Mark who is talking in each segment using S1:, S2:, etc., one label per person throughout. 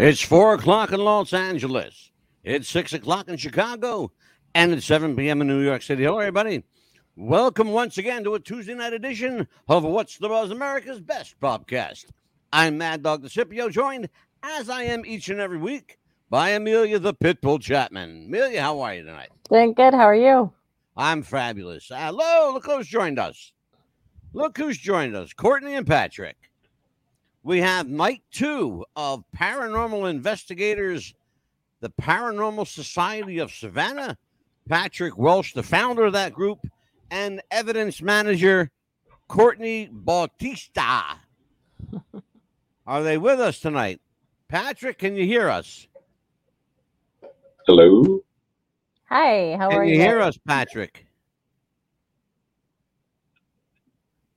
S1: It's four o'clock in Los Angeles. It's six o'clock in Chicago, and it's 7 p.m. in New York City. Hello, everybody. Welcome once again to a Tuesday night edition of What's the Buzz America's Best Podcast. I'm Mad Dog Scipio, joined as I am each and every week by Amelia the Pitbull Chapman. Amelia, how are you tonight?
S2: Doing good. How are you?
S1: I'm fabulous. Hello, look who's joined us. Look who's joined us Courtney and Patrick. We have night two of Paranormal Investigators, the Paranormal Society of Savannah. Patrick Welsh, the founder of that group, and evidence manager Courtney Bautista. Are they with us tonight? Patrick, can you hear us?
S3: Hello.
S2: Hi. How
S1: Can
S2: are
S1: you Can
S2: you?
S1: hear us, Patrick?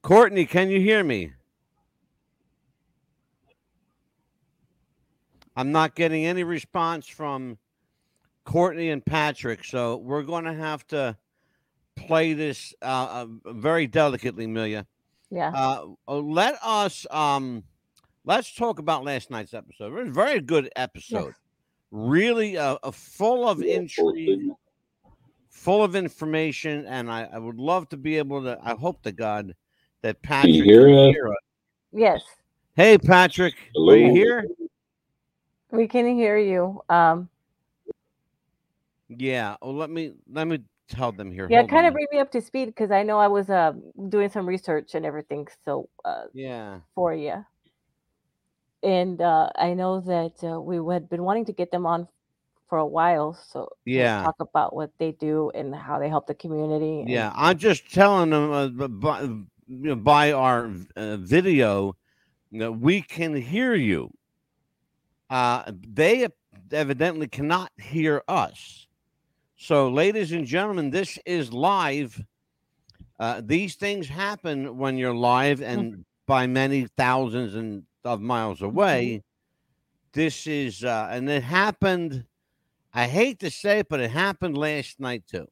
S1: Courtney, can you hear me? I'm not getting any response from Courtney and Patrick, so we're going to have to play this uh, uh, very delicately, Amelia.
S2: Yeah.
S1: Uh, uh, let us um, let's talk about last night's episode. It was a very good episode. Really, uh, uh, full of intrigue full of information, and I, I would love to be able to. I hope to God that Patrick
S3: you hear us?
S1: hear us.
S2: yes.
S1: Hey, Patrick, are you
S3: Hello?
S1: here?
S2: We can hear you. Um.
S1: Yeah. Oh, let me let me tell them here.
S2: Yeah.
S1: Hold
S2: Kind
S1: on.
S2: of bring me up to speed because I know I was uh doing some research and everything. So uh
S1: Yeah.
S2: for you. And uh, I know that uh, we had been wanting to get them on for a while, so
S1: Yeah.
S2: talk about what they do and how they help the community. and-
S1: Yeah. I'm just telling them uh, by, you know, by our uh, video that we can hear you. Uh, they evidently cannot hear us. So, ladies and gentlemen, this is live. Uh, these things happen when you're live and by many thousands and of miles away. This is, uh, and it happened. I hate to say it, but it happened last night too.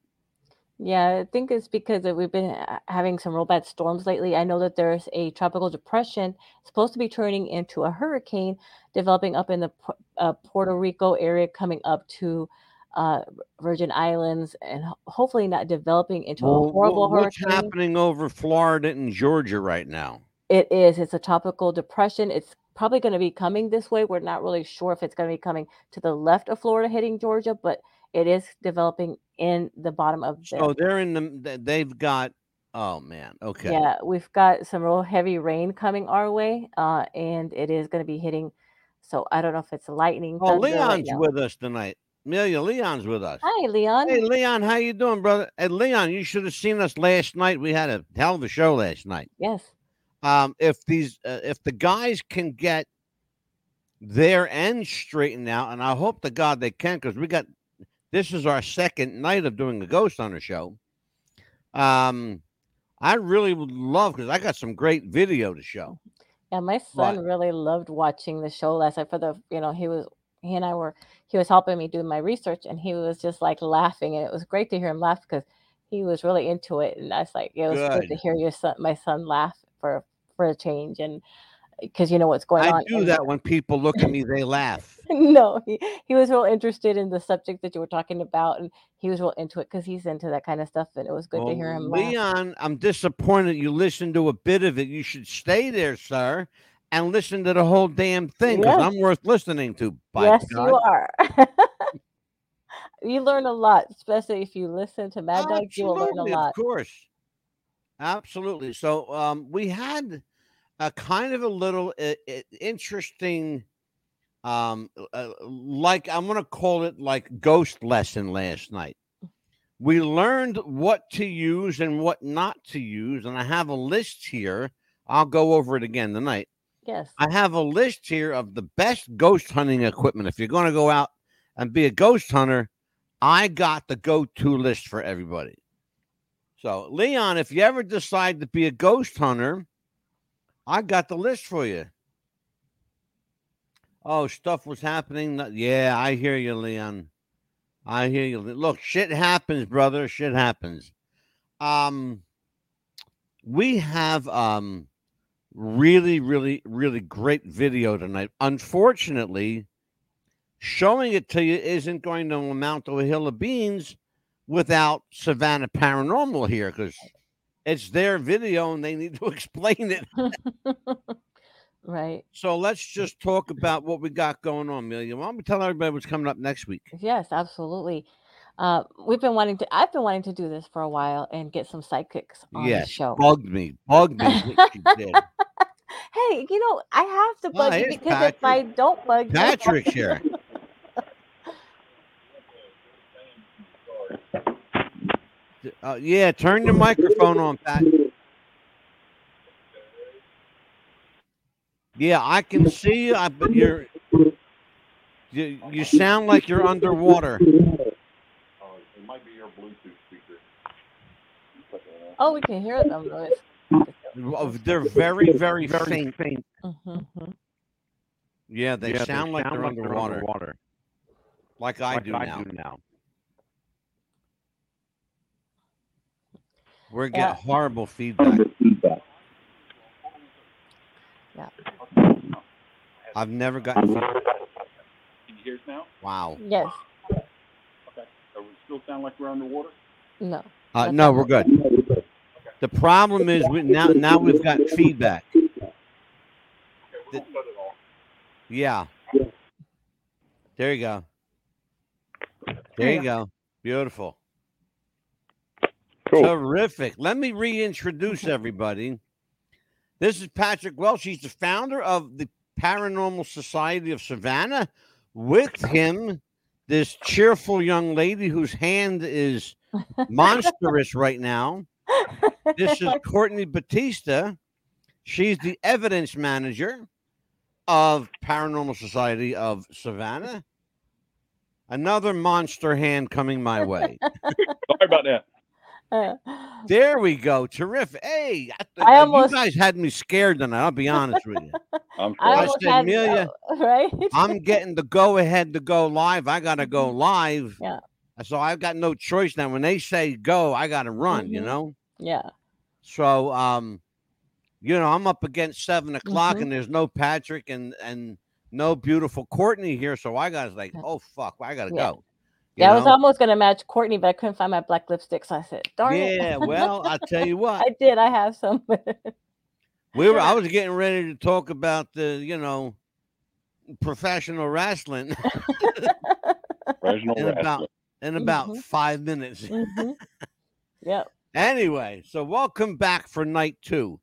S2: Yeah, I think it's because we've been having some real bad storms lately. I know that there's a tropical depression supposed to be turning into a hurricane developing up in the uh, Puerto Rico area, coming up to uh, Virgin Islands, and hopefully not developing into a horrible
S1: wha- what's
S2: hurricane.
S1: happening over Florida and Georgia right now?
S2: It is. It's a tropical depression. It's probably going to be coming this way. We're not really sure if it's going to be coming to the left of Florida, hitting Georgia, but it is developing in the bottom of the
S1: So they're in the. They've got. Oh man. Okay.
S2: Yeah, we've got some real heavy rain coming our way, uh, and it is going to be hitting. So I don't know if it's lightning.
S1: Oh, Leon's with us tonight. Amelia, Leon's with us.
S2: Hi, Leon.
S1: Hey, Leon, how you doing, brother? Hey, Leon, you should have seen us last night. We had a hell of a show last night.
S2: Yes.
S1: Um, if these, uh, if the guys can get their end straightened out, and I hope to God they can, because we got this is our second night of doing a Ghost Hunter show. Um, I really would love because I got some great video to show.
S2: Yeah, my son really loved watching the show last night. For the, you know, he was he and I were he was helping me do my research, and he was just like laughing, and it was great to hear him laugh because he was really into it, and I was like, it was good, to hear your son, my son, laugh for for a change, and because you know what's going
S1: I
S2: on.
S1: I
S2: do
S1: that when people look at me, they laugh.
S2: no, he, he was real interested in the subject that you were talking about, and he was real into it because he's into that kind of stuff, and it was good to hear him laugh.
S1: Leon, I'm disappointed you listened to a bit of it. You should stay there, sir, and listen to the whole damn thing because
S2: Yes.
S1: I'm worth listening to. By
S2: yes,
S1: God.
S2: you are. you learn a lot, especially if you listen to Mad Dog. You will learn a lot.
S1: Of course. Absolutely. So um, we had a kind of a little uh, uh, interesting, um, uh, like I'm going to call it like ghost lesson last night. We learned what to use and what not to use, and I have a list here. I'll go over it again tonight.
S2: Yes.
S1: I have a list here of the best ghost hunting equipment. If you're going to go out and be a ghost hunter, I got the go to list for everybody. So, Leon, if you ever decide to be a ghost hunter, I got the list for you. Oh, stuff was happening. Yeah, I hear you, Leon. I hear you. Look, shit happens, brother. Shit happens. Um, we have um really, really, really great video tonight. Unfortunately, showing it to you isn't going to amount to a hill of beans without Savannah Paranormal here because it's their video and they need to explain it.
S2: right.
S1: So let's just talk about what we got going on, Amelia. Why don't we tell everybody what's coming up next week?
S2: Yes, absolutely. Uh, we've been wanting to. I've been wanting to do this for a while and get some sidekicks on
S1: Yes,
S2: the show.
S1: bugged me, bugged me. what she did.
S2: Hey, you know I have to bug you because if I
S1: Patrick.
S2: don't bug you,
S1: Patrick's here. Uh, yeah, turn your microphone on, Pat. Yeah, I can see you. I, but you're you, you sound like you're underwater.
S3: Oh, it might be your Bluetooth speaker.
S2: oh, we can hear them noise.
S1: Oh, They're very, very, faint.
S2: Mhm.
S1: Yeah, they sound like they're underwater, like I
S3: Like
S1: do
S3: I
S1: now.
S3: do now.
S1: We're
S2: Yeah.
S1: getting horrible feedback.
S2: Yeah.
S1: I've never gotten. feed-
S3: Can you hear us now?
S1: Wow.
S2: Yes.
S3: Okay. So we still sound like we're underwater?
S2: No.
S1: Uh, no, we're good. The problem is we, now now we've got feedback.
S3: Okay, we're
S1: The-
S3: it off.
S1: Yeah. There you go. There you go. Beautiful.
S3: Cool.
S1: Terrific. Let me reintroduce everybody. This is Patrick Welch. He's the founder of the Paranormal Society of Savannah. With him, this cheerful young lady whose hand is monstrous right now. This is Courtney Batista. She's the evidence manager of Paranormal Society of Savannah. Another monster hand coming my way.
S3: Sorry about that.
S2: Uh,
S1: There we go. Terrific. Hey, I, th-
S2: I
S1: you
S2: almost-
S1: guys had me scared tonight. I'll be honest with you.
S3: I'm
S2: I
S1: I
S2: almost
S1: said,
S2: had
S1: Amelia,
S2: uh, right.
S1: I'm getting the go ahead to go live. I got to go live.
S2: Yeah.
S1: So I've got no choice now. When they say go, I got to run, you
S2: Mhm.
S1: know?
S2: yeah.
S1: So, um, you know, I'm up against seven o'clock
S2: Mhm.
S1: and there's no Patrick and, and no beautiful Courtney here. So I got like, oh, fuck, I got to
S2: Yeah.
S1: go. You
S2: Yeah, I was almost gonna match Courtney, but I couldn't find my black lipstick, so I said, "Darn it!"
S1: Yeah, well, I'll tell you what.
S2: I did. I have some.
S1: We were. I was getting ready to talk about the, you know, professional wrestling
S3: Reginald
S1: in
S3: Wrestler.
S1: about in about
S2: Mhm.
S1: five minutes.
S2: Mhm. Yep.
S1: Anyway, so welcome back for night two.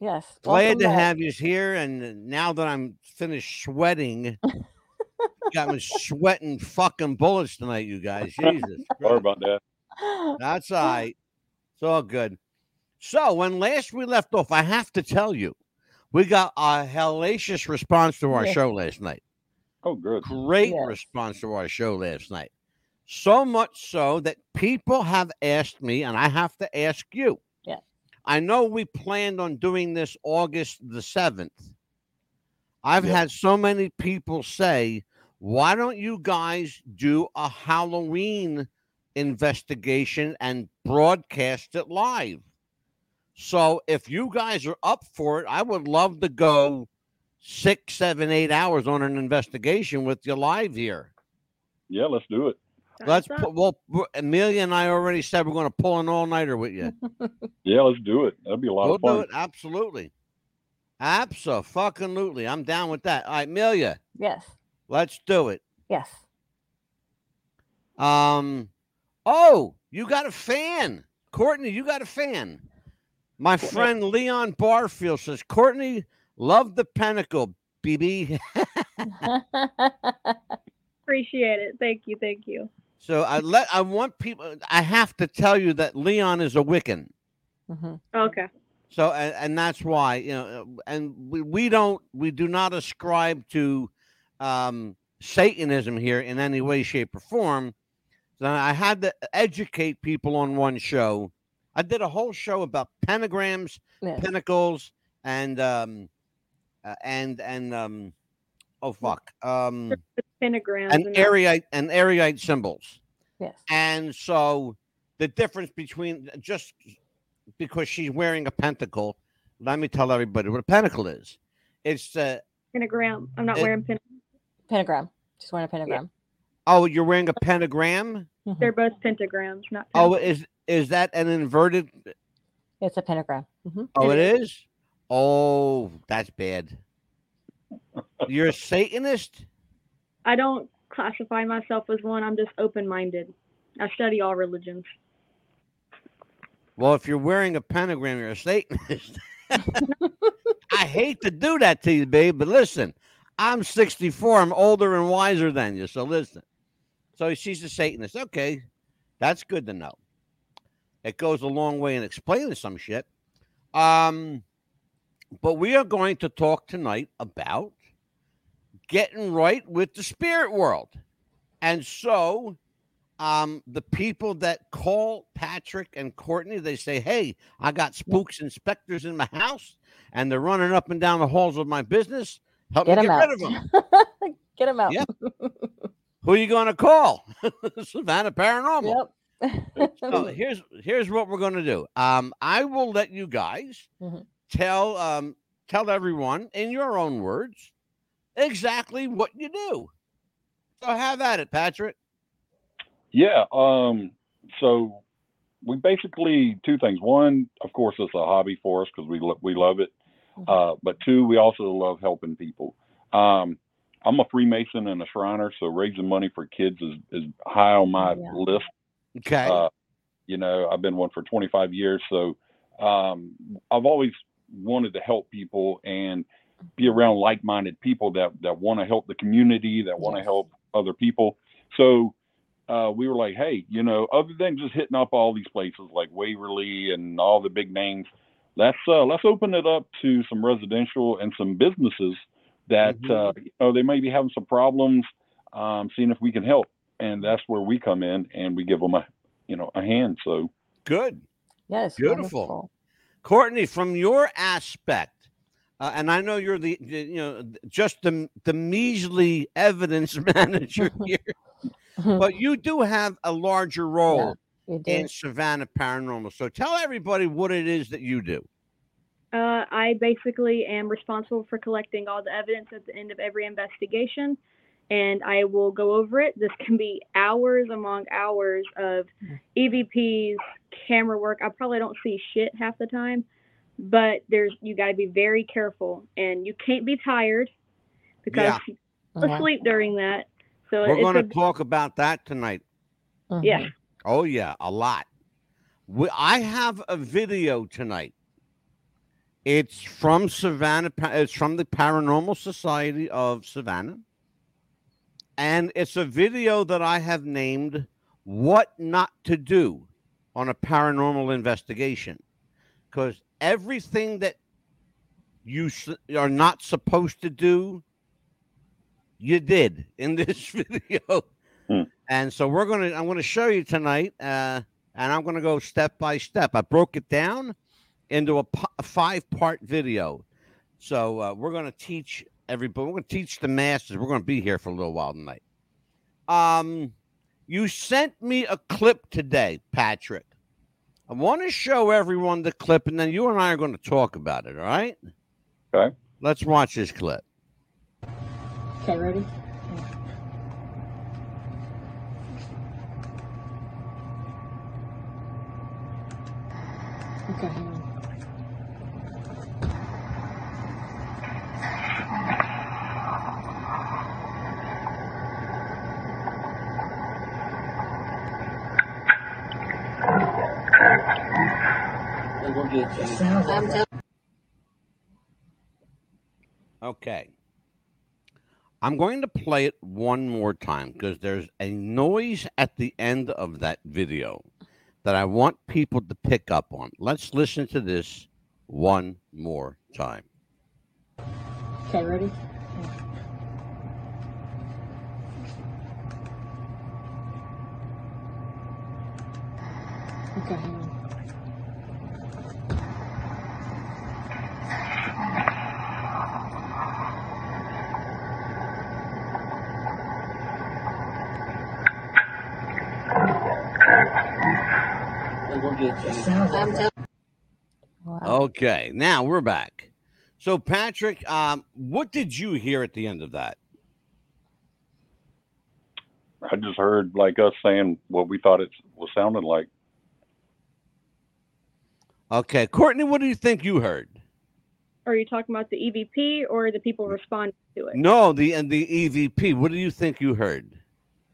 S2: Yes.
S1: Glad to
S2: back.
S1: have you here. And now that I'm finished sweating, got me sweating fucking bullets tonight, you guys. Jesus,
S3: Sorry about that.
S1: that's all right. It's all good. So when last we left off, I have to tell you, we got a hellacious response to our
S2: Yeah.
S1: show last night.
S3: Oh, good.
S1: great
S2: Yes.
S1: response to our show last night. So much so that people have asked me, and I have to ask you.
S2: Yeah.
S1: I know we planned on doing this August the 7th. I've
S3: Yep.
S1: had so many people say, why don't you guys do a Halloween investigation and broadcast it live? So if you guys are up for it, I would love to go six, seven, eight hours on an investigation with you live here.
S3: Yeah, let's do it.
S1: Let's put, well, Amelia and I already said we're going to pull an all nighter with you.
S3: Yeah, let's do it. That'd be a lot
S1: We'll
S3: of
S1: do
S3: fun.
S1: it. Absolutely. Absolutely. I'm down with that. All right, Amelia,
S2: yes.
S1: Let's do it.
S2: Yes.
S1: Um, oh, you got a fan. Courtney, you got a fan. My friend Leon Barfield says, Courtney, love the Pinnacle, BB.
S4: Appreciate it. Thank you. Thank you.
S1: so I let I want people I have to tell you that Leon is a Wiccan.
S2: hmm
S4: Okay.
S1: So and, and that's why, you know, and we, we don't we do not ascribe to um Satanism here in any way, shape, or form. So I had to educate people on one show. I did a whole show about pentagrams,
S2: Yes.
S1: pentacles, and um uh, and and um oh fuck. Um
S4: Pentagrams.
S1: and
S4: and
S1: and erudite symbols.
S2: Yes.
S1: And so the difference between just because she's wearing a pentacle, let me tell everybody what a pentacle is. It's a
S4: Pentagram. I'm not
S1: it-
S4: wearing pen.
S2: Pentagram. She's wearing a pentagram.
S1: Oh, you're wearing a pentagram.
S2: Mhm.
S4: They're both pentagrams, not
S1: Oh, is is that an inverted?
S2: It's a pentagram. hmm
S1: Oh,
S4: It
S1: it is. Oh, that's bad. You're a Satanist.
S4: I don't classify myself as one. I'm just open-minded. I study all religions.
S1: Well, if you're wearing a pentagram, you're a Satanist. I hate to do that to you, babe, but listen, I'm 64. I'm older and wiser than you. So listen. So she's a Satanist. Okay. That's good to know. It goes a long way in explaining some shit. Um, but we are going to talk tonight about getting right with the spirit world. And so um, the people that call Patrick and Courtney, they say, Hey, I got spooks inspectors in my house and they're running up and down the halls of my business. Help
S2: Get
S1: me
S2: him
S1: get
S2: out.
S1: rid of them.
S2: Get him out.
S1: Yeah. Who are you going to call? Savannah Paranormal.
S2: Yep.
S1: So here's here's what we're gonna do. Um, I will let you guys
S2: Mhm.
S1: tell um tell everyone in your own words exactly what you do. So have at it, Patrick.
S3: Yeah. Um, so we basically two things. One, of course, it's a hobby for us because we lo- we love it. Uh, but two, we also love helping people. Um, I'm a Freemason and a Shriner, so raising money for kids is, is high on my
S2: Yeah.
S3: list.
S1: Okay.
S3: Uh, you know, I've been one for 25 years, so um, I've always wanted to help people and be around like-minded people that that want to help the community, that want to
S2: Yes.
S3: help other people. So uh, we were like, hey, you know, other than just hitting up all these places like Waverly and all the big names, let's uh, let's open it up to some residential and some businesses that
S1: Mhm.
S3: uh, you know they may be having some problems, um, seeing if we can help, and that's where we come in and we give them a you know a hand. So
S1: Good.
S2: yes.
S1: Beautiful.
S2: wonderful.
S1: Courtney, from your aspect, uh, and I know you're the, the- you know just the the measly evidence manager here, but you do have a larger role
S2: You do.
S1: In Savannah Paranormal. So tell everybody what it is that you do.
S4: Uh, I basically am responsible for collecting all the evidence at the end of every investigation, and I will go over it. This can be hours among hours of EVPs, camera work. I probably don't see shit half the time, but there's you got to be very careful, and you can't be tired because
S1: Yeah.
S4: you're asleep during that. So
S1: We're going to talk about that tonight.
S2: Mhm.
S4: yeah.
S1: Oh yeah, a lot. We, I have a video tonight. It's from Savannah. It's from the Paranormal Society of Savannah, and it's a video that I have named "What Not to Do on a Paranormal Investigation," because everything that you are not supposed to do, you did in this video. And so we're gonna I'm gonna show you tonight, uh, and I'm gonna go step by step. I broke it down into a, po- a five part video. So uh, we're gonna teach everybody. We're gonna teach the masses. We're gonna be here for a little while tonight. Um, you sent me a clip today, Patrick. I want to show everyone the clip, and then you and I are going to talk about it. All right?
S3: Okay.
S1: Let's watch this clip.
S2: Okay, ready? Okay.
S1: Okay. I'm going to play it one more time because there's a noise at the end of that video that I want people to pick up on. Let's listen to this one more time.
S2: Okay, ready? Okay, hang on. Wow.
S1: Okay, now we're back. So, Patrick, um, what did you hear at the end of that?
S3: I just heard like us saying what we thought it was sounding like.
S1: Okay, Courtney, what do you think you heard?
S4: Are you talking about the EVP or the people responding to it?
S1: No, the and the EVP. What do you think you heard?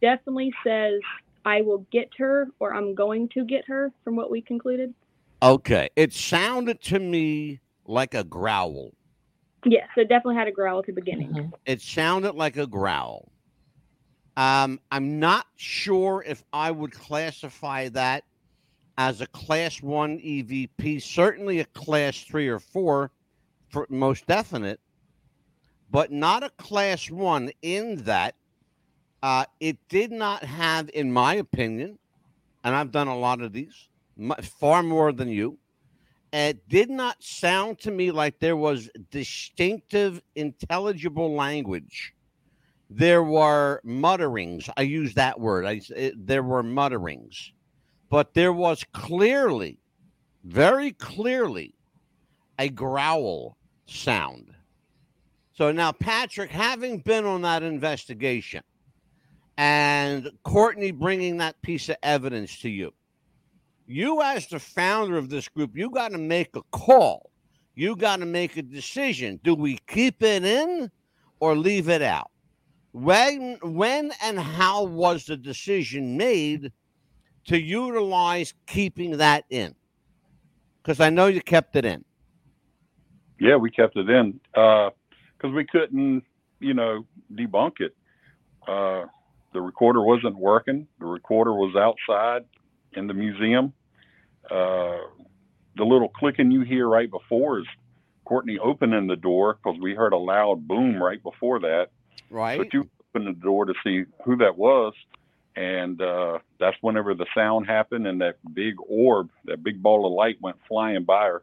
S4: Definitely says, I will get her or I'm going to get her, from what we concluded.
S1: Okay, it sounded to me like a growl.
S4: Yes, it definitely had a growl at the beginning.
S2: Mhm.
S1: It sounded like a growl. Um, I'm not sure if I would classify that as a class one EVP, certainly a class three or four, for most definite, but not a class one in that uh, it did not have, in my opinion, and I've done a lot of these, far more than you. It did not sound to me like there was distinctive, intelligible language. There were mutterings. I use that word. I, it- there were mutterings, but there was clearly, very clearly, a growl sound. So now, Patrick, having been on that investigation and Courtney bringing that piece of evidence to you, you, as the founder of this group, you got to make a call. You got to make a decision. Do we keep it in or leave it out? When, when, and how was the decision made to utilize keeping that in? Because I know you kept it in.
S3: Yeah, we kept it in because we couldn't, you know, debunk it. Uh, the recorder wasn't working. The recorder was outside in the museum. Uh, the little clicking you hear right before is Courtney opening the door because we heard a loud boom right before that.
S1: Right.
S3: But you opened the door to see who that was. And uh, that's whenever the sound happened and that big orb, that big ball of light went flying by her.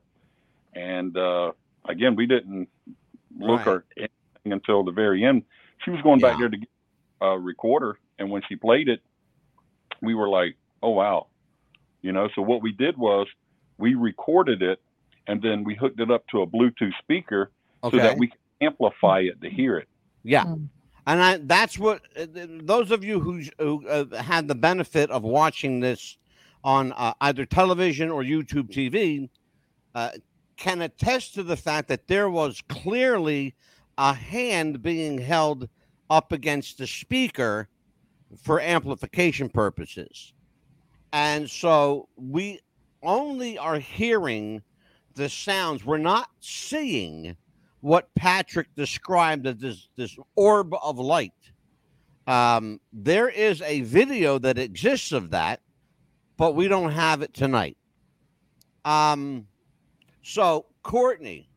S3: And uh, again, we didn't look
S1: Right.
S3: or anything until the very end. She was going back there to get a recorder. And when she played it, we were like, oh, wow. You know, so what we did was we recorded it and then we hooked it up to a Bluetooth speaker
S1: okay.
S3: so that we could amplify it to hear it.
S1: Yeah.
S2: Mm.
S1: And I, that's what uh, those of you who, who uh, had the benefit of watching this on uh, either television or YouTube TV uh, can attest to the fact that there was clearly a hand being held up against the speaker for amplification purposes. And so we only are hearing the sounds. We're not seeing what Patrick described as this, this orb of light. Um, there is a video that exists of that, but we don't have it tonight. Um, so Courtney,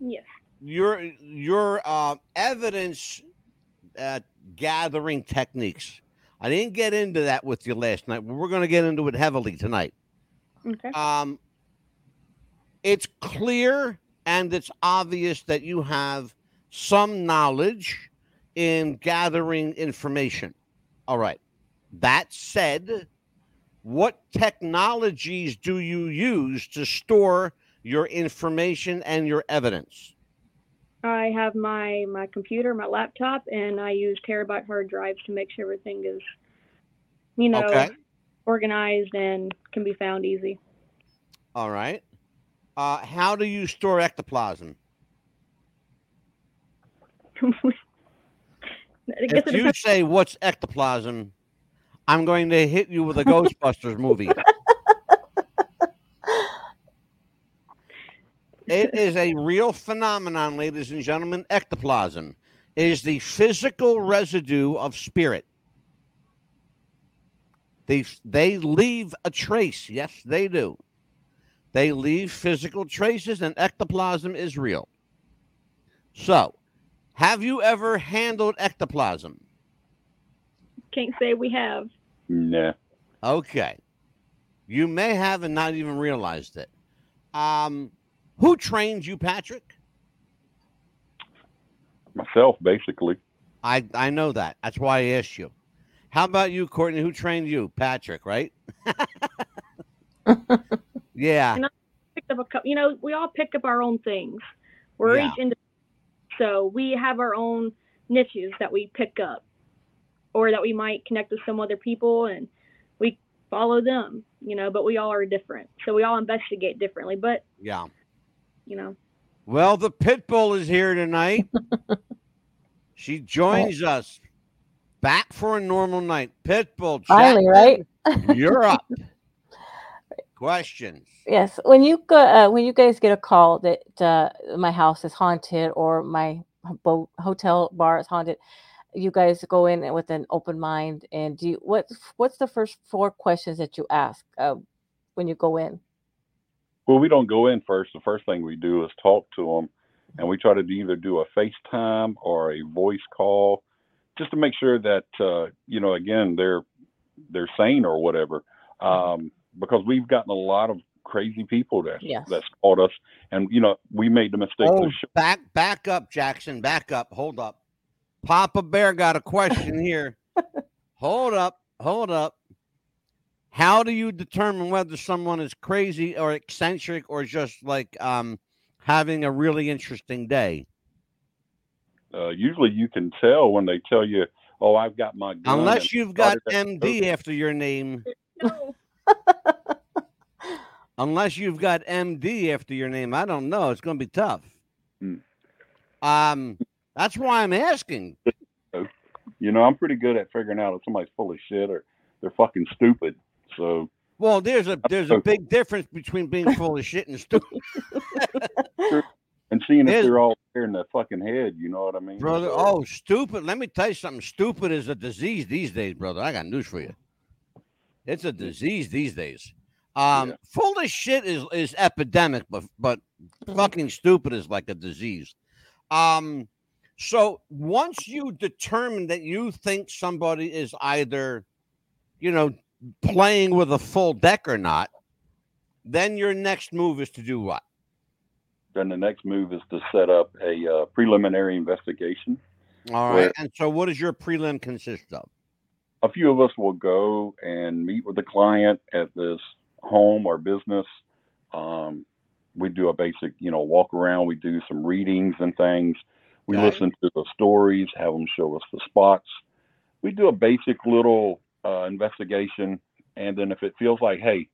S4: Yes.
S1: your your uh, evidence uh, gathering techniques. I didn't get into that with you last night. but We're going to get into it heavily tonight.
S4: Okay.
S1: Um, it's clear and it's obvious that you have some knowledge in gathering information. All right. That said, what technologies do you use to store your information and your evidence?
S4: I have my my computer, my laptop, and I use terabyte hard drives to make sure everything is, you know,
S1: Okay.
S4: organized and can be found easy.
S1: All right. Uh, how do you store ectoplasm? If you say what's ectoplasm, I'm going to hit you with a Ghostbusters movie. It is a real phenomenon, ladies and gentlemen. Ectoplasm is the physical residue of spirit. They they leave a trace. Yes, they do. They leave physical traces, and ectoplasm is real. So, have you ever handled ectoplasm?
S4: Can't say we have.
S3: No.
S1: Okay. You may have and not even realized it. Um, who trained you, Patrick?
S3: Myself, basically.
S1: I, I know that. That's why I asked you. How about you, Courtney? Who trained you? Patrick, right? yeah.
S4: Picked up a couple. You know, we all pick up our own things. We're
S1: Yeah.
S4: each individual, so we have our own niches that we pick up. or that we might connect with some other people and we follow them, you know, but we all are different. So we all investigate differently, but
S1: Yeah.
S4: You know,
S1: Well, the pit bull is here tonight. she joins us back for a normal night. Pitbull,
S2: Finally, right?
S1: You're up. Questions.
S2: Yes. When you go, uh, when you guys get a call that uh, my house is haunted or my boat hotel bar is haunted, you guys go in with an open mind and do you, what? What's the first four questions that you ask uh, when you go in?
S3: Well, we don't go in first. The first thing we do is talk to them, and we try to either do a FaceTime or a voice call, just to make sure that uh, you know, again, they're they're sane or whatever. Um, because we've gotten a lot of crazy people that
S2: Yes.
S3: that's called us, and you know, we made the mistake
S1: Oh,
S3: sh-
S1: back, back up, Jackson. Back up. Hold up. Papa Bear got a question here. hold up. Hold up. How do you determine whether someone is crazy or eccentric or just like um having a really interesting day?
S3: uh, usually you can tell when they tell you, "Oh, I've got my gun."
S1: Unless you've got MD after your name. Unless you've got MD after your name, I don't know. It's going to be tough.
S3: Hmm.
S1: Um, that's why I'm asking.
S3: You know, I'm pretty good at figuring out if somebody's full of shit or they're fucking stupid. So
S1: Well, there's a there's a big difference between being full of shit and stupid,
S3: and seeing if they're all there in the fucking head, you know what I mean?
S1: brother.
S3: So,
S1: Oh, stupid. Let me tell you something. Stupid is a disease these days, brother. I got news for you. It's a disease these days. Um,
S3: Yeah.
S1: full of shit is is epidemic, but but fucking stupid is like a disease. Um, so once you determine that you think somebody is either, you know, playing with a full deck or not, then your next move is to do what?
S3: then the next move is to set up a uh, preliminary investigation.
S1: All
S3: Right.
S1: And so, what does your prelim consist of?
S3: A few of us will go and meet with the client at this home or business. Um, we do a basic, you know, walk around. We do some readings and things. We
S1: Okay.
S3: listen to the stories, have them show us the spots. We do a basic little uh, investigation, and then if it feels like, hey,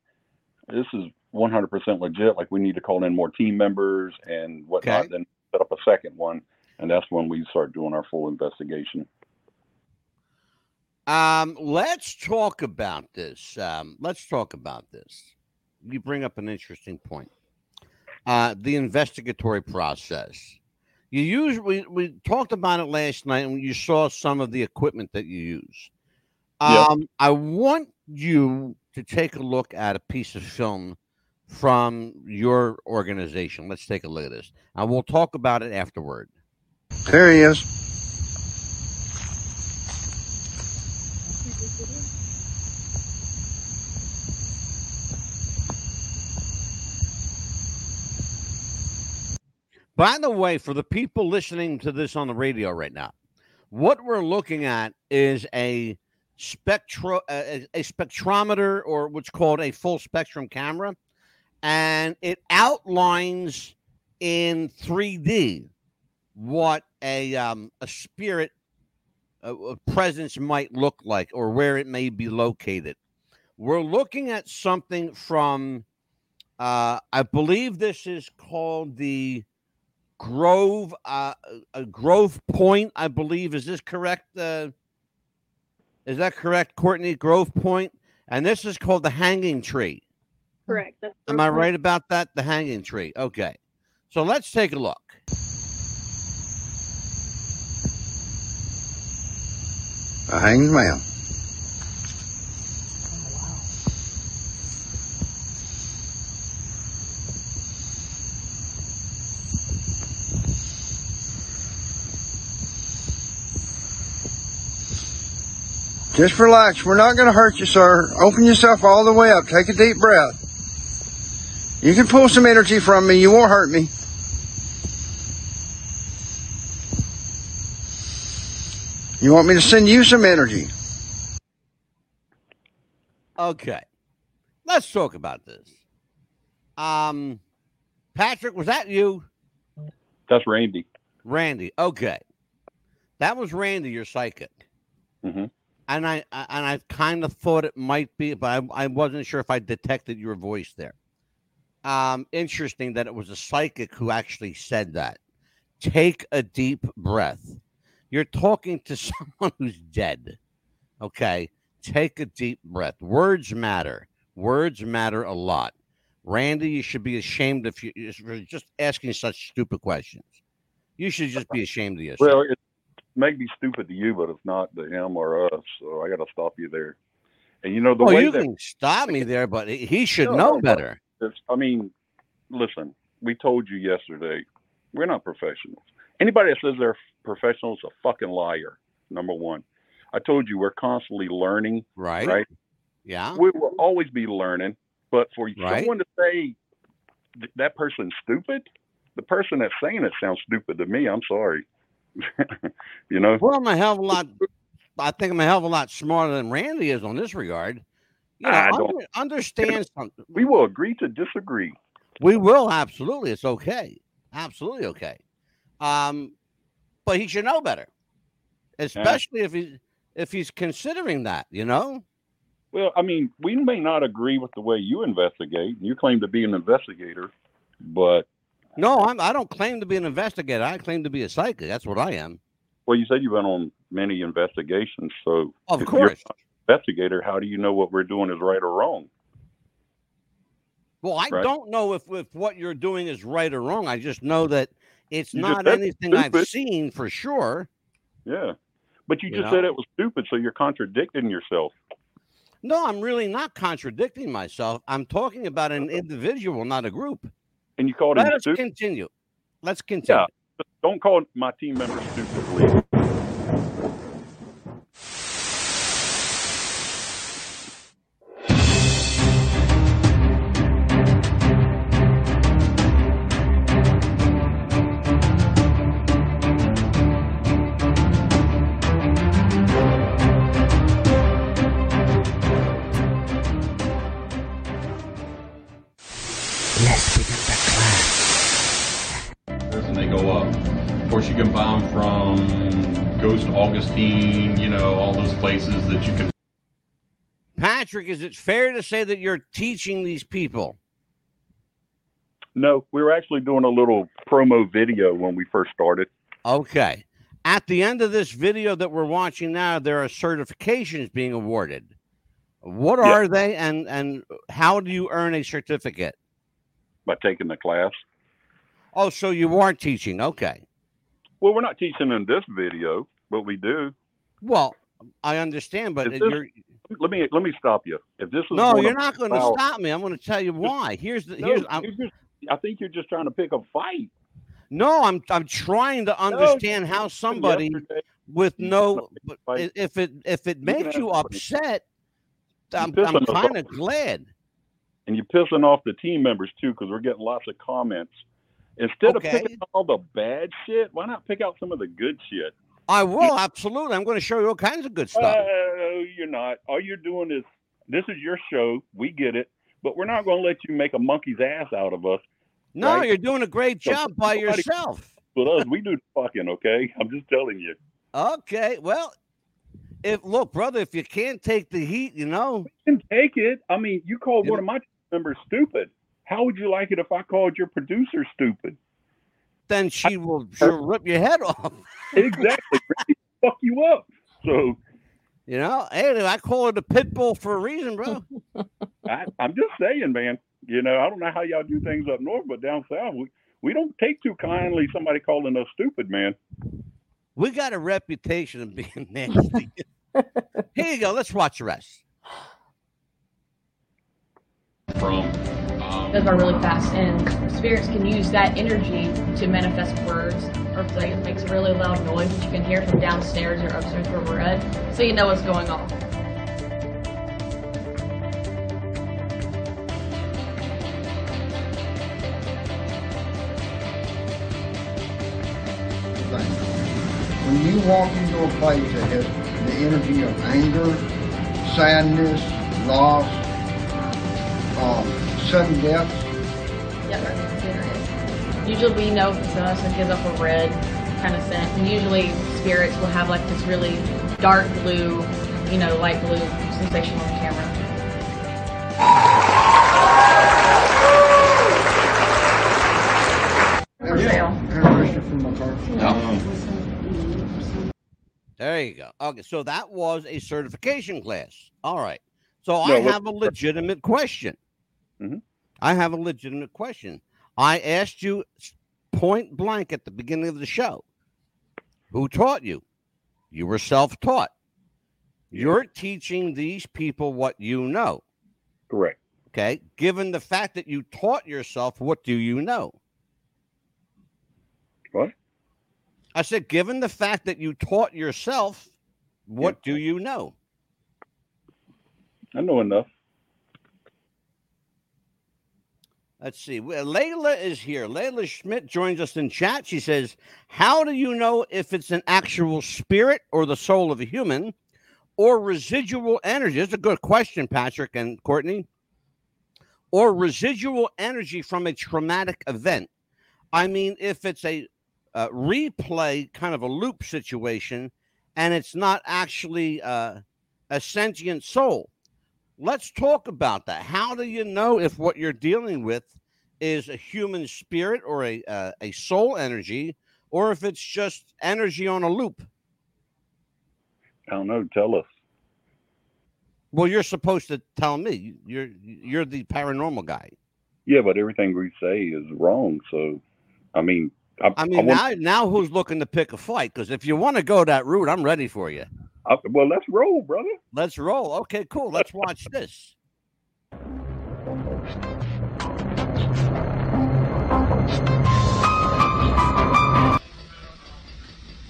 S3: this is 100% legit, like we need to call in more team members and whatnot,
S1: Okay.
S3: then set up a second one, and that's when we start doing our full investigation.
S1: Um, let's talk about this. Um, let's talk about this. You bring up an interesting point. Uh, the investigatory process. You use we, we talked about it last night, and you saw some of the equipment that you use.
S3: Yeah.
S1: Um, I want you to take a look at a piece of film from your organization. Let's take a look at this, and we'll talk about it afterward.
S5: There he is.
S1: By the way, for the people listening to this on the radio right now, what we're looking at is a spectro a, a spectrometer or what's called a full spectrum camera and it outlines in 3D what a um, a spirit a, a presence might look like or where it may be located. We're looking at something from uh, I believe this is called the Grove, uh, Grove Point, I believe. Is this correct? Uh, is that correct, Courtney? Grove Point, and this is called the Hanging Tree.
S4: correct. That's
S1: Am I right about that? The Hanging Tree. Okay, so let's take a look.
S5: A hanged man. Just relax. We're not going to hurt you, sir. Open yourself all the way up. Take a deep breath. You can pull some energy from me. You won't hurt me. You want me to send you some energy?
S1: Okay, let's talk about this. Um, Patrick, was that you?
S3: That's Randy.
S1: Randy. Okay, that was Randy, your psychic.
S3: Mhm.
S1: And I and I kind of thought it might be, but I, I wasn't sure if I detected your voice there. Um, interesting that it was a psychic who actually said that. Take a deep breath. You're talking to someone who's dead. Okay, take a deep breath. Words matter. Words matter a lot. Randy, you should be ashamed if you if you're just asking such stupid questions. You should just be ashamed of yourself.
S3: Well, may be stupid to you, but it's not to him or us. So I got to stop you there. And you know the
S1: well,
S3: way
S1: you
S3: that
S1: can stop me there, but he- should
S3: No,
S1: know better.
S3: I mean, listen, we told you yesterday, we're not professionals. Anybody that says they're professionals is a fucking liar. Number one, I told you we're constantly learning.
S1: Right?
S3: Right.
S1: Yeah.
S3: We will always be learning, but for
S1: Right.
S3: someone to say th- that person's stupid, the person that's saying it sounds stupid to me. I'm sorry. you know,
S1: Well, I'm a hell of a lot. I think I'm a hell of a lot smarter than Randy is on this regard. You know,
S3: I don't-
S1: under, understand something.
S3: we will agree to disagree.
S1: We will absolutely. It's okay. Absolutely okay. Um, but he should know better, especially if he if he's considering that. You know.
S3: Well, I mean, we may not agree with the way you investigate. You claim to be an investigator, but
S1: No, I'm, I don't claim to be an investigator. I claim to be a psychic. That's what I am.
S3: well, you said you've been on many investigations. So,
S1: Of course.
S3: an investigator, how do you know what we're doing is right or wrong?
S1: Well, I
S3: Right.
S1: don't know if, if what you're doing is right or wrong. I just know that it's
S3: You
S1: not anything I've seen for sure.
S3: Yeah, but you
S1: You
S3: just
S1: know?
S3: said it was stupid, so you're contradicting yourself.
S1: No, I'm really not contradicting myself. I'm talking about an uh-huh. individual, not a group.
S3: And you called him
S1: Let us
S3: stupid.
S1: continue. Let's continue.
S3: Don't call my team members stupid,
S6: Ghost you know, all those places that you can
S1: Patrick, is it fair to say that you're teaching these people?
S3: No, we were actually doing a little promo video when we first started.
S1: Okay. At the end of this video that we're watching now, there are certifications being awarded. What
S3: Yeah.
S1: are they and and how do you earn a certificate?
S3: by taking the class.
S1: Oh, so you are teaching. Okay.
S3: Well, we're not teaching in this video, but we do.
S1: Well, I understand, but
S3: this-
S1: you're
S3: Let me let me stop you. If this is
S1: no, you're not going to stop me. I'm going to tell you why. Here's the
S3: No,
S1: here's I'm,
S3: just, I think you're just trying to pick a fight.
S1: no, I'm I'm trying to understand how somebody with no
S3: know,
S1: but
S3: fight.
S1: i- if it if it makes you upset, I'm, I'm kind of glad.
S3: and you're pissing off the team members too because we're getting lots of comments. Instead
S1: Okay.
S3: of picking all the bad shit, why not pick out some of the good shit?
S1: I will absolutely. I'm going to show you all kinds of good stuff.
S3: Uh, you're not. All you're doing is this is your show. We get it, but we're not going to let you make a monkey's ass out of us.
S1: no,
S3: right.
S1: you're doing a great
S3: So
S1: job by yourself.
S3: But us, we do fucking okay. I'm just telling you.
S1: Okay, well, if look, brother, if you can't take the heat, you know,
S3: can take it. I mean, you called
S1: You
S3: one of my members stupid. How would you like it if I called your producer stupid?
S1: Then she will she'll rip your head off.
S3: Exactly. Fuck you up. So
S1: You know, hey, I call it a pit bull for a reason, bro.
S3: I, I'm just saying, man. You know, I don't know how y'all do things up north, but down south, we, we don't take too kindly somebody calling us stupid, man.
S1: We got a reputation of being nasty. Here you go. Let's watch the rest.
S6: from.
S7: Those are really fast, and spirits can use that energy to manifest words, or like it makes a really loud noise that you can hear from downstairs or upstairs where we're at, so you know what's going on.
S5: When you walk into a place that has the energy of anger, sadness, loss, um, sudden death,
S7: Yep, right there it is. Usually we know if it's us, it gives off a red kind of scent, and usually spirits will have like this really dark blue you know, light blue sensation on the camera. For sale.
S1: There you go. Okay, so that was a certification class. All right. So
S3: No,
S1: I have a legitimate question.
S3: Mhm.
S1: I have a legitimate question. I asked you point blank at the beginning of the show who taught you? You were self taught. You're teaching these people what you know.
S3: Correct.
S1: Okay. Given the fact that you taught yourself, what do you know?
S3: What?
S1: I said, given the fact that you taught yourself, what do you know?
S3: I know enough.
S1: Let's see. Layla is here. Layla Schmidt joins us in chat. She says, How do you know if it's an actual spirit or the soul of a human or residual energy? That's a good question, Patrick and Courtney. Or residual energy from a traumatic event. I mean, if it's a uh, replay kind of a loop situation and it's not actually uh, a sentient soul. Let's talk about that. How do you know if what you're dealing with is a human spirit or a uh, a soul energy, or if it's just energy on a loop?
S3: I don't know. Tell us.
S1: Well, you're supposed to tell me. You're you're the paranormal guy.
S3: Yeah, but everything we say is wrong. So, I mean, I,
S1: I mean,
S3: want-
S1: now now who's looking to pick a fight? Because if you want to go that route, I'm ready for you.
S3: I, well, let's roll, brother.
S1: Let's roll. Okay, cool. Let's watch this.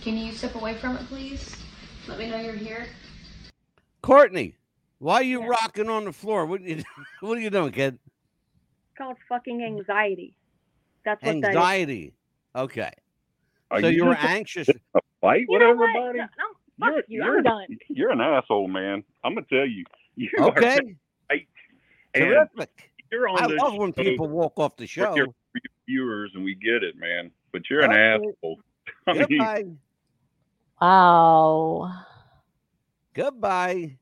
S7: Can you step away from it, please? Let me know you're here.
S1: Courtney, why are you
S4: Yeah.
S1: rocking on the floor? What are you what are you doing, kid?
S4: It's called fucking anxiety. That's what that is.
S1: Anxiety. Okay.
S3: Are
S1: so you were anxious.
S3: a fight
S4: You
S3: with
S4: know what?
S3: everybody?
S4: No, no, fuck you.
S3: you're,
S4: I'm done.
S3: You're an asshole, man. I'm gonna tell you. You
S1: Okay.
S3: and
S1: Terrific.
S3: you're on
S1: I love when people walk off the show.
S3: your viewers, and we get it, man. But you're an
S1: Okay.
S3: asshole. I mean,
S1: Goodbye.
S2: Wow.
S1: Goodbye.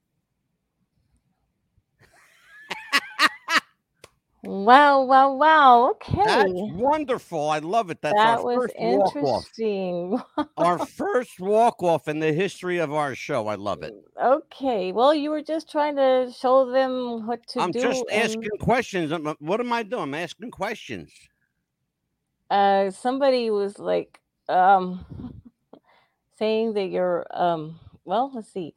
S2: Wow, wow, wow. Okay.
S1: That's wonderful. I love it. That's
S2: that
S1: our
S2: was
S1: first walk off.
S2: interesting.
S1: Our first walk off in the history of our show. I love it.
S2: okay. Well, you were just trying to show them what to do.
S1: I'm just
S2: and,
S1: asking questions. I'm- What am I doing? I'm asking questions.
S2: uh somebody was like um saying that you're um well, let's see.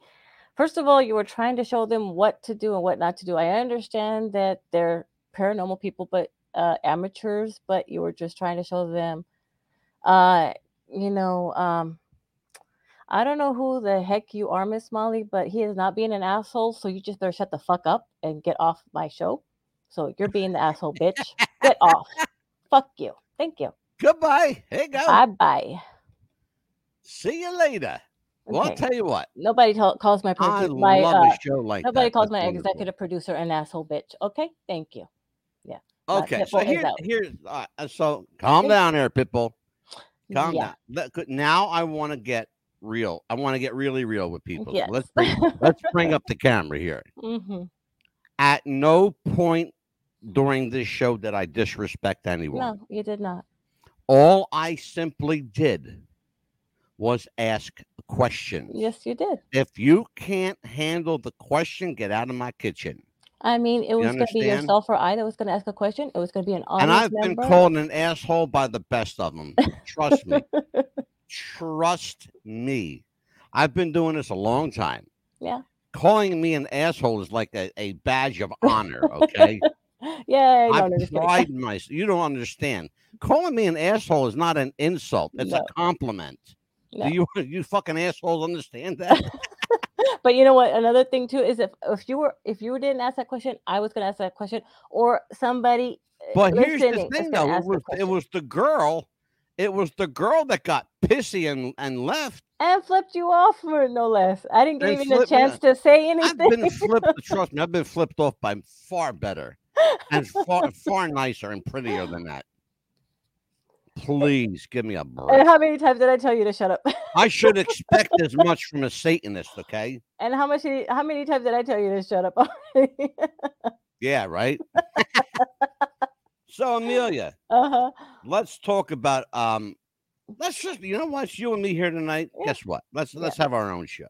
S2: First of all, you were trying to show them what to do and what not to do. I understand that they're paranormal people, but uh amateurs, but you were just trying to show them uh you know, um I don't know who the heck you are, Miss Molly, but he is not being an asshole, so you just better shut the fuck up and get off my show. So you're being the asshole, bitch. Get off. Fuck you. Thank you.
S1: Goodbye. You go.
S2: Bye bye.
S1: See you later. Well, I'll tell you what.
S2: Nobody tell, calls my
S1: I
S2: my
S1: love
S2: uh,
S1: show like
S2: nobody
S1: that.
S2: calls
S1: That's
S2: my
S1: wonderful.
S2: executive producer an asshole bitch. Okay, thank you. Uh,
S1: Okay, so
S2: Pitbull is
S1: here, here's uh, uh, so calm down there, Pitbull. Calm
S2: yeah.
S1: down. Now I want to get real. I want to get really real with people.
S2: Yes.
S1: Let's bring, let's bring up the camera here.
S2: hmm
S1: At no point during this show did I disrespect anyone.
S2: No, you did not.
S1: All I simply did was ask questions.
S2: Yes, you did.
S1: If you can't handle the question, get out of my kitchen.
S2: I mean, it was going to be yourself or I that was going to ask a question. It was going to be an audience
S1: and I've
S2: member.
S1: been called an asshole by the best of them. Trust me. Trust me. I've been doing this a long time.
S2: Yeah.
S1: Calling me an asshole is like a, a badge of honor, okay?
S2: yeah, I
S1: I pride myself. You don't understand. Calling me an asshole is not an insult. It's
S2: No.
S1: a compliment.
S2: No.
S1: Do you you fucking assholes understand that?
S2: But you know what? Another thing too is if if you were if you didn't ask that question, I was going to ask that question, or somebody. uh,
S1: But here's the thing, though. It was, it was the girl. It was the girl that got pissy and, and left.
S2: and flipped you off for no less. I didn't give even a chance to say anything.
S1: I've been flipped. Trust me, I've been flipped off by far better and far far nicer and prettier than that. Please give me a
S2: And
S1: break.
S2: how many times did I tell you to shut up?
S1: I should expect as much from a Satanist, okay?
S2: and how much? How many times did I tell you to shut up?
S1: Yeah, right. so Amelia,
S2: uh huh.
S1: let's talk about um let's just you know what it's you and me here tonight.
S2: Yeah.
S1: Guess what? Let's
S2: Yeah.
S1: let's have our own show.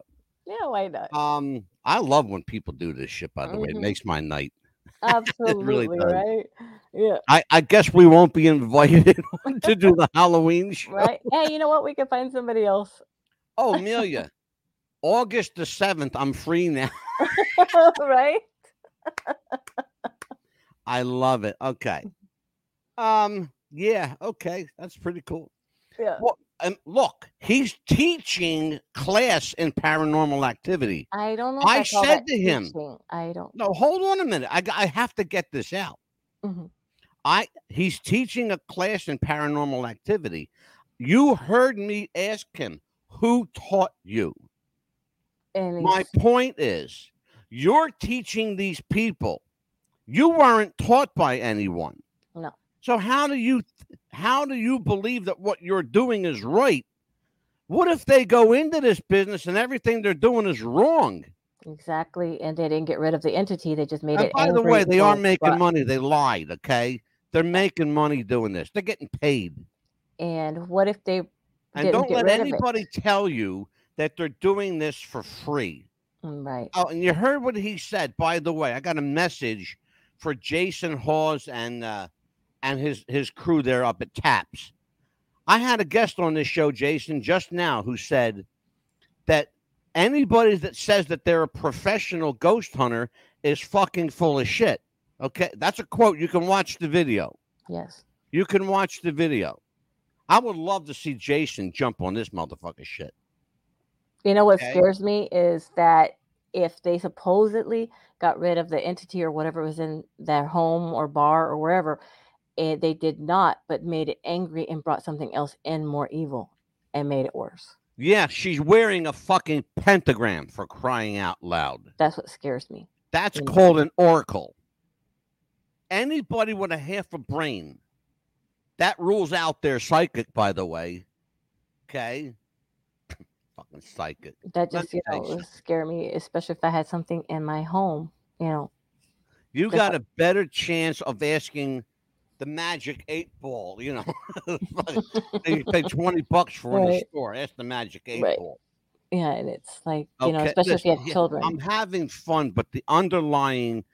S2: Yeah, why not?
S1: Um I love when people do this shit by the way. It
S2: Mhm.
S1: makes my night.
S2: Absolutely,
S1: does.
S2: right? Yeah,
S1: I, I guess we won't be invited to do the Halloween show.
S2: right. hey, you know what? We can find somebody else,
S1: Oh, Amelia. August the 7th, I'm free now.
S2: right?
S1: I love it. Okay. Um, yeah, okay. That's pretty cool.
S2: Yeah.
S1: Well, um, look, he's teaching class in paranormal activity.
S2: I don't know.
S1: I
S2: I,
S1: said to him-
S2: teaching. I don't.
S1: No, hold on a minute. I, I have to get this out.
S2: Mhm.
S1: I he's teaching a class in paranormal activity. You heard me ask him, who taught you?
S2: And
S1: My point is, you're teaching these people. You weren't taught by anyone. So how do you how do you believe that what you're doing is right? What if they go into this business and everything they're doing is wrong?
S2: exactly, and they didn't get rid of the entity. They just made
S1: And
S2: it.
S1: by the way, they are making
S2: what.
S1: money. They lied, okay? They're making money doing this. They're getting paid.
S2: And what if they
S1: And don't let anybody tell you that they're doing this for free.
S2: Mm, Right.
S1: Oh, and you heard what he said. By the way, I got a message for Jason Hawes and uh, and his his crew there up at Taps. I had a guest on this show, Jason, just now, who said that anybody that says that they're a professional ghost hunter is fucking full of shit. Okay, that's a quote. You can watch the video.
S2: Yes.
S1: You can watch the video. I would love to see Jason jump on this motherfucker shit.
S2: You know what
S1: Okay.
S2: scares me is that if they supposedly got rid of the entity or whatever was in their home or bar or wherever, and they did not, but made it angry and brought something else in more evil and made it worse.
S1: Yeah, she's wearing a fucking pentagram for crying out loud.
S2: That's what scares me.
S1: That's called an oracle. Anybody with a half a brain, that rules out their psychic, by the way. Okay. fucking psychic.
S2: That just, you know, would scare me, especially if I had something in my home, you know.
S1: You got a better chance of asking the magic eight ball, you know. You pay 20 bucks for in the
S2: Right.
S1: store. Ask the magic eight
S2: Right.
S1: ball.
S2: Yeah, and it's like, you know,
S1: Okay,
S2: especially if you have
S1: yeah,
S2: children.
S1: I'm having fun, but the underlying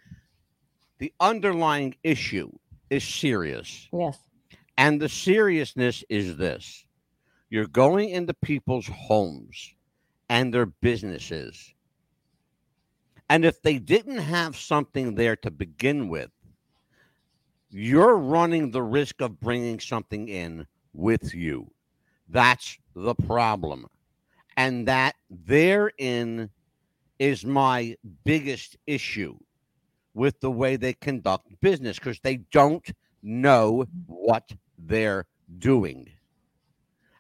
S1: the underlying issue is serious.
S2: yes.
S1: And the seriousness is this. You're going into people's homes and their businesses. And if they didn't have something there to begin with, you're running the risk of bringing something in with you. That's the problem. And that therein is my biggest issue with the way they conduct business because they don't know what they're doing.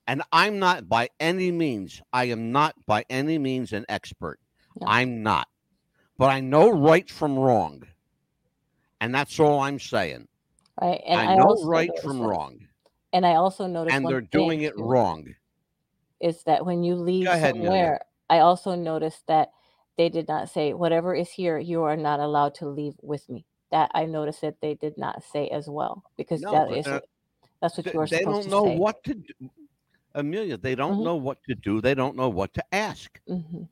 S1: And I'm not by any means, I am not by any means an expert.
S2: No.
S1: I'm not. But I know right from wrong. And that's all I'm saying.
S2: Right. And
S1: I
S2: I,
S1: know right from
S2: that-
S1: wrong.
S2: And I also noticed
S1: And they're doing it wrong.
S2: Is that when you leave
S1: ahead,
S2: somewhere, I also noticed that they did not say whatever is here, you are not allowed to leave with me. That I noticed that they did not say as well because
S1: No,
S2: that is
S1: uh,
S2: that's what
S1: Th-
S2: you are
S1: saying.
S2: They
S1: don't know
S2: say.
S1: what to do. Amelia, they don't
S2: Mhm.
S1: know what to do. They don't know what to ask.
S2: hmm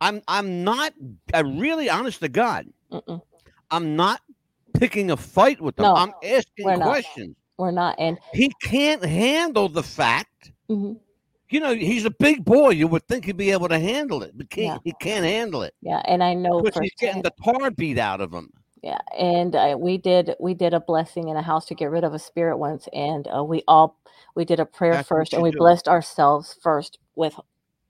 S1: I'm I'm not I really honest to God.
S2: Mm-mm.
S1: I'm not picking a fight with them.
S2: No,
S1: I'm asking
S2: we're not.
S1: questions.
S2: We're not. And
S1: He can't handle the fact.
S2: mhm,
S1: You know, he's a big boy. You would think he'd be able to handle it, but can't,
S2: Yeah.
S1: he can't handle it.
S2: yeah, and I know
S1: Because he's getting the tar beat out of him.
S2: Yeah, and uh, we did we did a blessing in a house to get rid of a spirit once, and uh, we all we did a prayer
S1: That's
S2: first, and we
S1: do.
S2: blessed ourselves first with uh,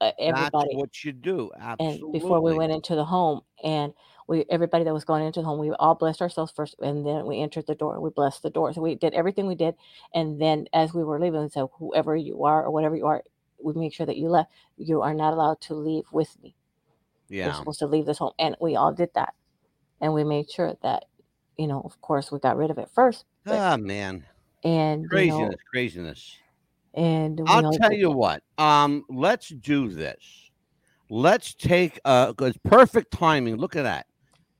S1: That's
S2: everybody.
S1: what you do.
S2: and before we went into the home and we everybody that was going into the home we all blessed ourselves first and then we entered the door we blessed the door so we did everything we did and then as we were leaving so whoever you are or whatever you are we make sure that you left you are not allowed to leave with me
S1: yeah you're
S2: supposed to leave this home and we all did that and we made sure that you know of course we got rid of it first
S1: Ah, man.
S2: and you know,
S1: Craziness, craziness.
S2: and we
S1: I'll
S2: know
S1: tell you what. Um, let's do this. Let's take uh, 'cause perfect timing. Look at that.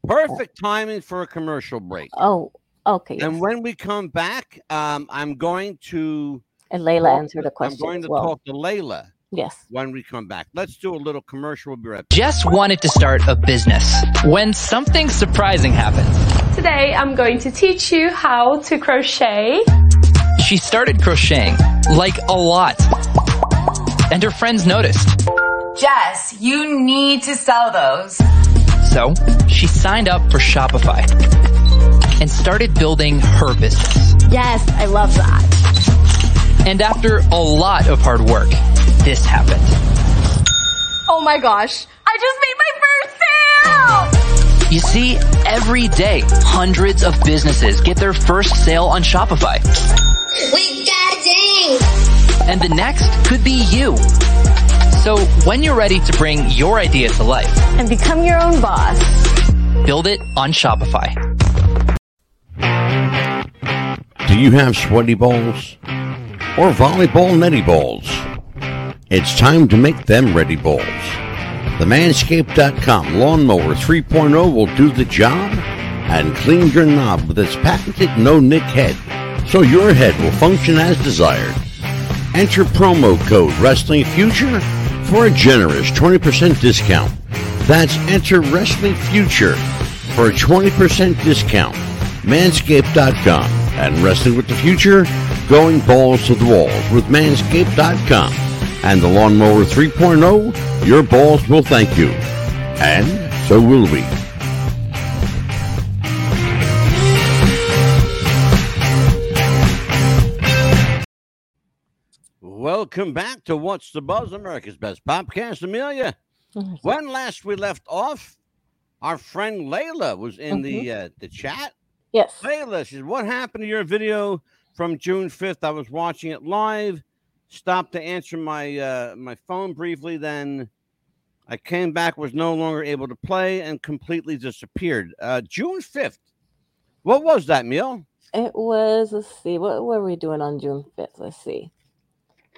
S1: Perfect timing for a commercial break.
S2: Oh, okay.
S1: And
S2: yes.
S1: when we come back, um, I'm going to
S2: And Layla
S1: talk
S2: answered
S1: to-
S2: a question
S1: I'm going to
S2: well.
S1: talk to Layla
S2: Yes.
S1: when we come back. Let's do a little commercial. We'll be right back.
S8: Jess wanted to start a business when something surprising happened.
S9: Today I'm going to teach you how to crochet.
S8: She started crocheting, like a lot. And her friends noticed.
S10: Jess, you need to sell those.
S8: So she signed up for Shopify and started building her business.
S9: Yes, I love that.
S8: And after a lot of hard work, this happened.
S9: Oh my gosh, I just made my first sale!
S8: You see, every day, hundreds of businesses get their first sale on Shopify.
S10: We got ding!
S8: And the next could be you. So when you're ready to bring your idea to life,
S9: And become your own boss.
S8: build it on Shopify.
S1: Do you have sweaty balls or volleyball netty balls? It's time to make them ready balls. The Manscaped.com Lawnmower 3.0 will do the job and clean your knob with its patented no nick head so your head will function as desired. Enter promo code Wrestling Future for a generous 20% discount. That's enter Wrestling Future for a 20% discount. Manscaped.com and Wrestling with the Future, going balls to the walls with Manscaped.com and the Lawnmower 3.0, your balls will thank you. And so will we. Welcome back to What's the Buzz, America's Best Podcast. Amelia, when last we left off, our friend Layla was in the
S2: Mm-hmm.
S1: uh, the chat.
S2: Yes.
S1: Layla says, "What happened to your video from June fifth? I was watching it live. Stopped to answer my uh, my phone briefly. Then I came back, was no longer able to play, and completely disappeared. Uh, June fifth. What was that, Meal?
S2: It was. Let's see. What were we doing on June fifth? Let's see.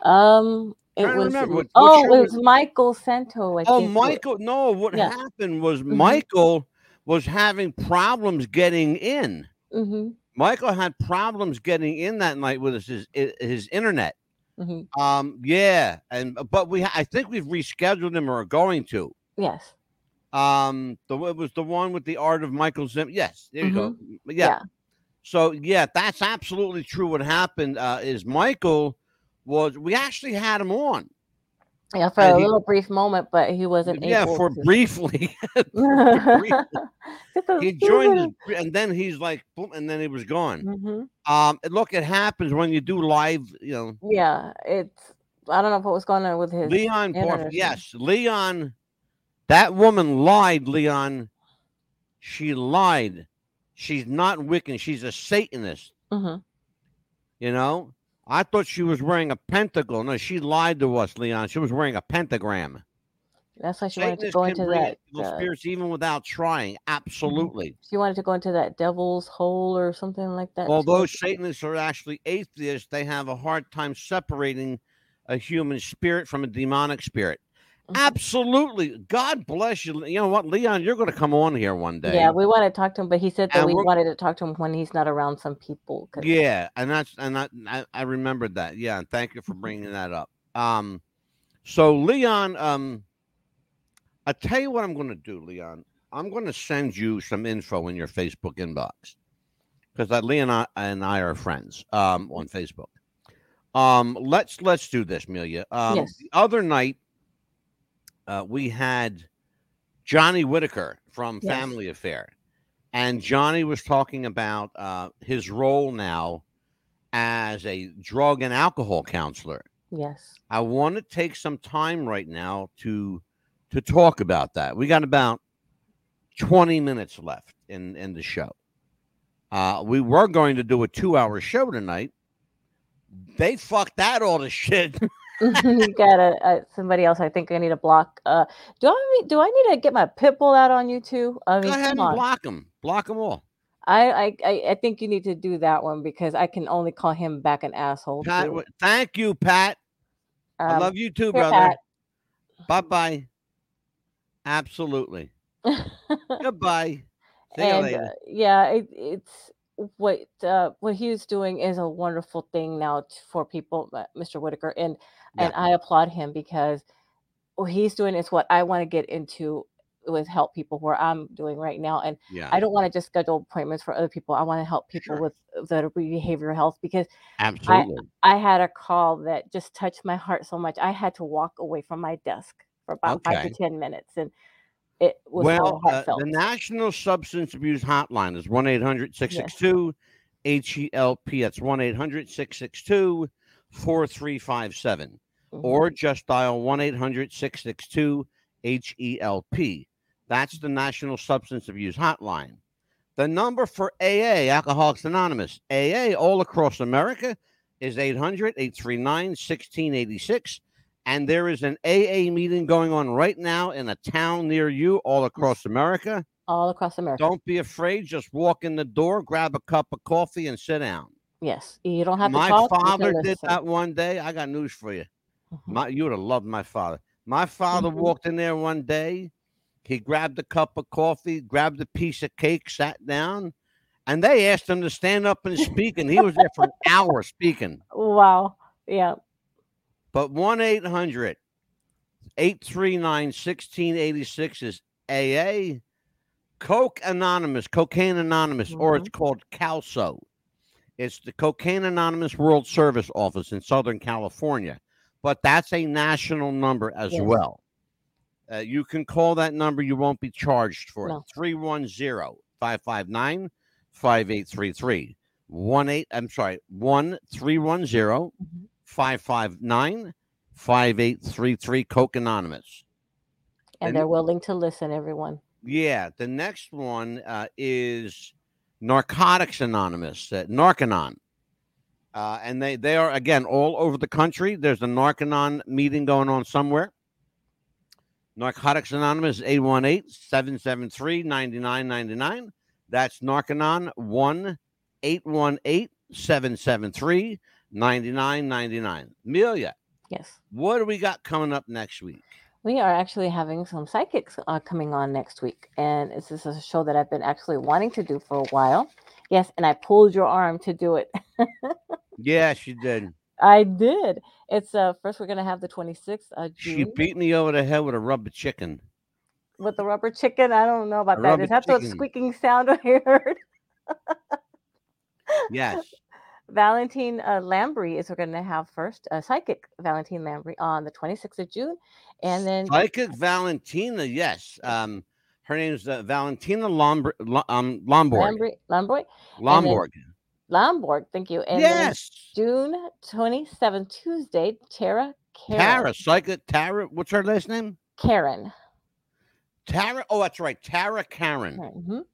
S2: Um. It was.
S1: remember what-
S2: oh, it
S1: was-
S2: was Michael Santo. I
S1: Oh. Michael. No, what
S2: Yeah.
S1: happened was
S2: Mhm.
S1: Michael was having problems getting in.
S2: Mm-hmm.
S1: Michael had problems getting in that night with his his, his internet.
S2: Mm-hmm.
S1: Um, yeah, and but we I think we've rescheduled him or are going to.
S2: Yes.
S1: Um, the it was the one with the art of Michael Zim. Yes, there you go. Yeah.
S2: Mm-hmm. Yeah.
S1: So yeah, that's absolutely true. What happened uh, is Michael was we actually had him on.
S2: Yeah, for
S1: And
S2: a
S1: he-
S2: little brief moment, but he wasn't
S1: Yeah, for
S2: to.
S1: briefly. he joined us, and then he's like, boom, and then he was gone.
S2: hmm
S1: Um, look, it happens when you do live. You know,
S2: Yeah, it's. I don't know what was going on with his.
S1: Leon. Porf- yes, Leon. That woman lied, Leon. She lied. She's not Wiccan. She's a Satanist.
S2: Mhm.
S1: You know, I thought she was wearing a pentacle. No, she lied to us, Leon. She was wearing a pentagram.
S2: That's why she wanted to go into that. uh,
S1: spirits even without trying. Absolutely.
S2: she wanted to go into that devil's hole or something like that.
S1: Although Satanists are actually atheists, they have a hard time separating a human spirit from a demonic spirit.
S2: Mhm.
S1: Absolutely. God bless you. You know what, Leon, you're going to come on here one day.
S2: Yeah, we want to talk to him, but he said that
S1: And
S2: we wanted to talk to him when he's not around some people.
S1: Yeah, and that's and that I, I remembered that. Yeah, and thank you for
S2: Mm-hmm.
S1: bringing that up. Um, so Leon, um, I tell you what I'm going to do, Leon. I'm going to send you some info in your Facebook inbox because that Leon and I, and I are friends um, on Facebook. Um, let's let's do this, Amelia. Um,
S2: Yes.
S1: The other night, uh, we had Johnny Whitaker from
S2: Yes.
S1: Family Affair, and Johnny was talking about uh, his role now as a drug and alcohol counselor.
S2: Yes.
S1: I want to take some time right now to to talk about that. We got about 20 minutes left in in the show. Uh, we were going to do a two hour show tonight. They fucked that all to shit.
S2: you got a, uh somebody else. I think I need to block. Uh, do I need- do I need to get my pit bull out on you too? I mean,
S1: Go ahead and
S2: on.
S1: block them. Block them all.
S2: I, I I I think you need to do that one because I can only call him back an asshole.
S1: Pat, thank you, Pat. I
S2: Um,
S1: love you too, brother. Bye bye. Absolutely. Goodbye. See you
S2: and
S1: later.
S2: uh, yeah, it, it's what uh, what he's doing is a wonderful thing now t- for people, uh, Mr. Whitaker, and and I applaud him because what he's doing is what I want to get into with help people where I'm doing right now, and
S1: Yeah.
S2: I don't want to just schedule appointments for other people. I want to help people with the behavioral health because
S1: Absolutely.
S2: I I had a call that just touched my heart so much. I had to walk away from my desk for about five to ten minutes, and it was
S1: Well, uh,
S2: heartfelt.
S1: the National Substance Abuse Hotline is 1 800 662 HELP. That's 1 800 662 4357.
S2: Mhm.
S1: Or just dial 1 800 662 HELP. That's the National Substance Abuse Hotline. The number for AA, Alcoholics Anonymous, AA all across America is 800 839 1686. And there is an AA meeting going on right now in a town near you all across America.
S2: all across America.
S1: Don't be afraid. Just walk in the door, grab a cup of coffee, and sit down.
S2: Yes, you don't have
S1: My
S2: to talk. you
S1: father did that one day. I got news for you. My, you would have loved my father. My father
S2: Mhm.
S1: walked in there one day. He grabbed a cup of coffee, grabbed a piece of cake, sat down, and they asked him to stand up and speak. And he was there for an hour speaking.
S2: Wow. Yeah.
S1: But 1 800 839 1686 is AA. Coke Anonymous, Cocaine Anonymous, or it's called CALSO. It's the Cocaine Anonymous World Service Office in Southern California, but that's a national number as well. Uh, you can call that number, you won't be charged for
S2: No.
S1: it. 310 559 5833. 1 8, I'm sorry, 1 310 559 5833 Coke Anonymous.
S2: And
S1: And-
S2: they're willing to listen, everyone.
S1: Yeah, the next one uh, is Narcotics Anonymous, uh, Narcanon. Uh, and they, they are, again, all over the country. There's a Narcanon meeting going on somewhere. Narcotics Anonymous, 818 773 9999. That's Narcanon, 1 818 773 9999. Amelia,
S2: Yes.
S1: what do we got coming up next week?
S2: We are actually having some psychics uh, coming on next week. And this is a show that I've been actually wanting to do for a while. Yes. And I pulled your arm to do it.
S1: Yeah, she did.
S2: I did. It's uh first we're gonna have the 26th uh
S1: She
S2: June
S1: beat me over the head with a rubber chicken.
S2: with the rubber chicken. I don't know about
S1: A
S2: that.
S1: rubber
S2: Is that the
S1: chicken.
S2: squeaking sound I heard?
S1: Yes.
S2: Valentine uh, Lambry is we're going to have first uh, psychic Valentine Lambry on the 26th of June, and then
S1: Psychic Valentina, yes. Um, her name's uh, Valentina Lombr- Lo- um, Lomborg.
S2: Lambry, Lomborg, and then-
S1: Lomborg.
S2: Lomborg. Thank you. And
S1: Yes.
S2: June 27th, Tuesday, Tara Karen.
S1: Tara, Psychic Tara. What's her last name?
S2: Karen.
S1: Tara. Oh, that's right. Tara Karen.
S2: Mhm.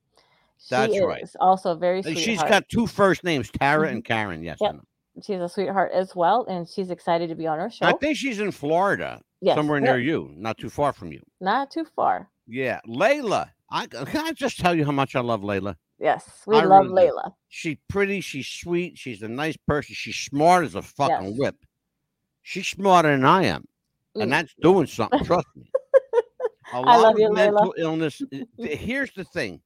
S1: That's right.
S2: also very.
S1: She's got two first names, Tara and Karen. Yes.
S2: Yep. She's a sweetheart as well, and she's excited to be on our show.
S1: I think she's in Florida,
S2: Yes,
S1: somewhere
S2: yep.
S1: near you, not too far from you.
S2: Not too far.
S1: Yeah. Layla. I, can I just tell you how much I love Layla?
S2: Yes, we
S1: I
S2: love
S1: really.
S2: Layla.
S1: She's pretty. She's sweet. She's a nice person. She's smart as a fucking
S2: Yes.
S1: whip. She's smarter than I am,
S2: Mm.
S1: and that's doing something. Trust me. A
S2: I
S1: lot
S2: love
S1: of
S2: you, Layla.
S1: mental illness. Here's the thing,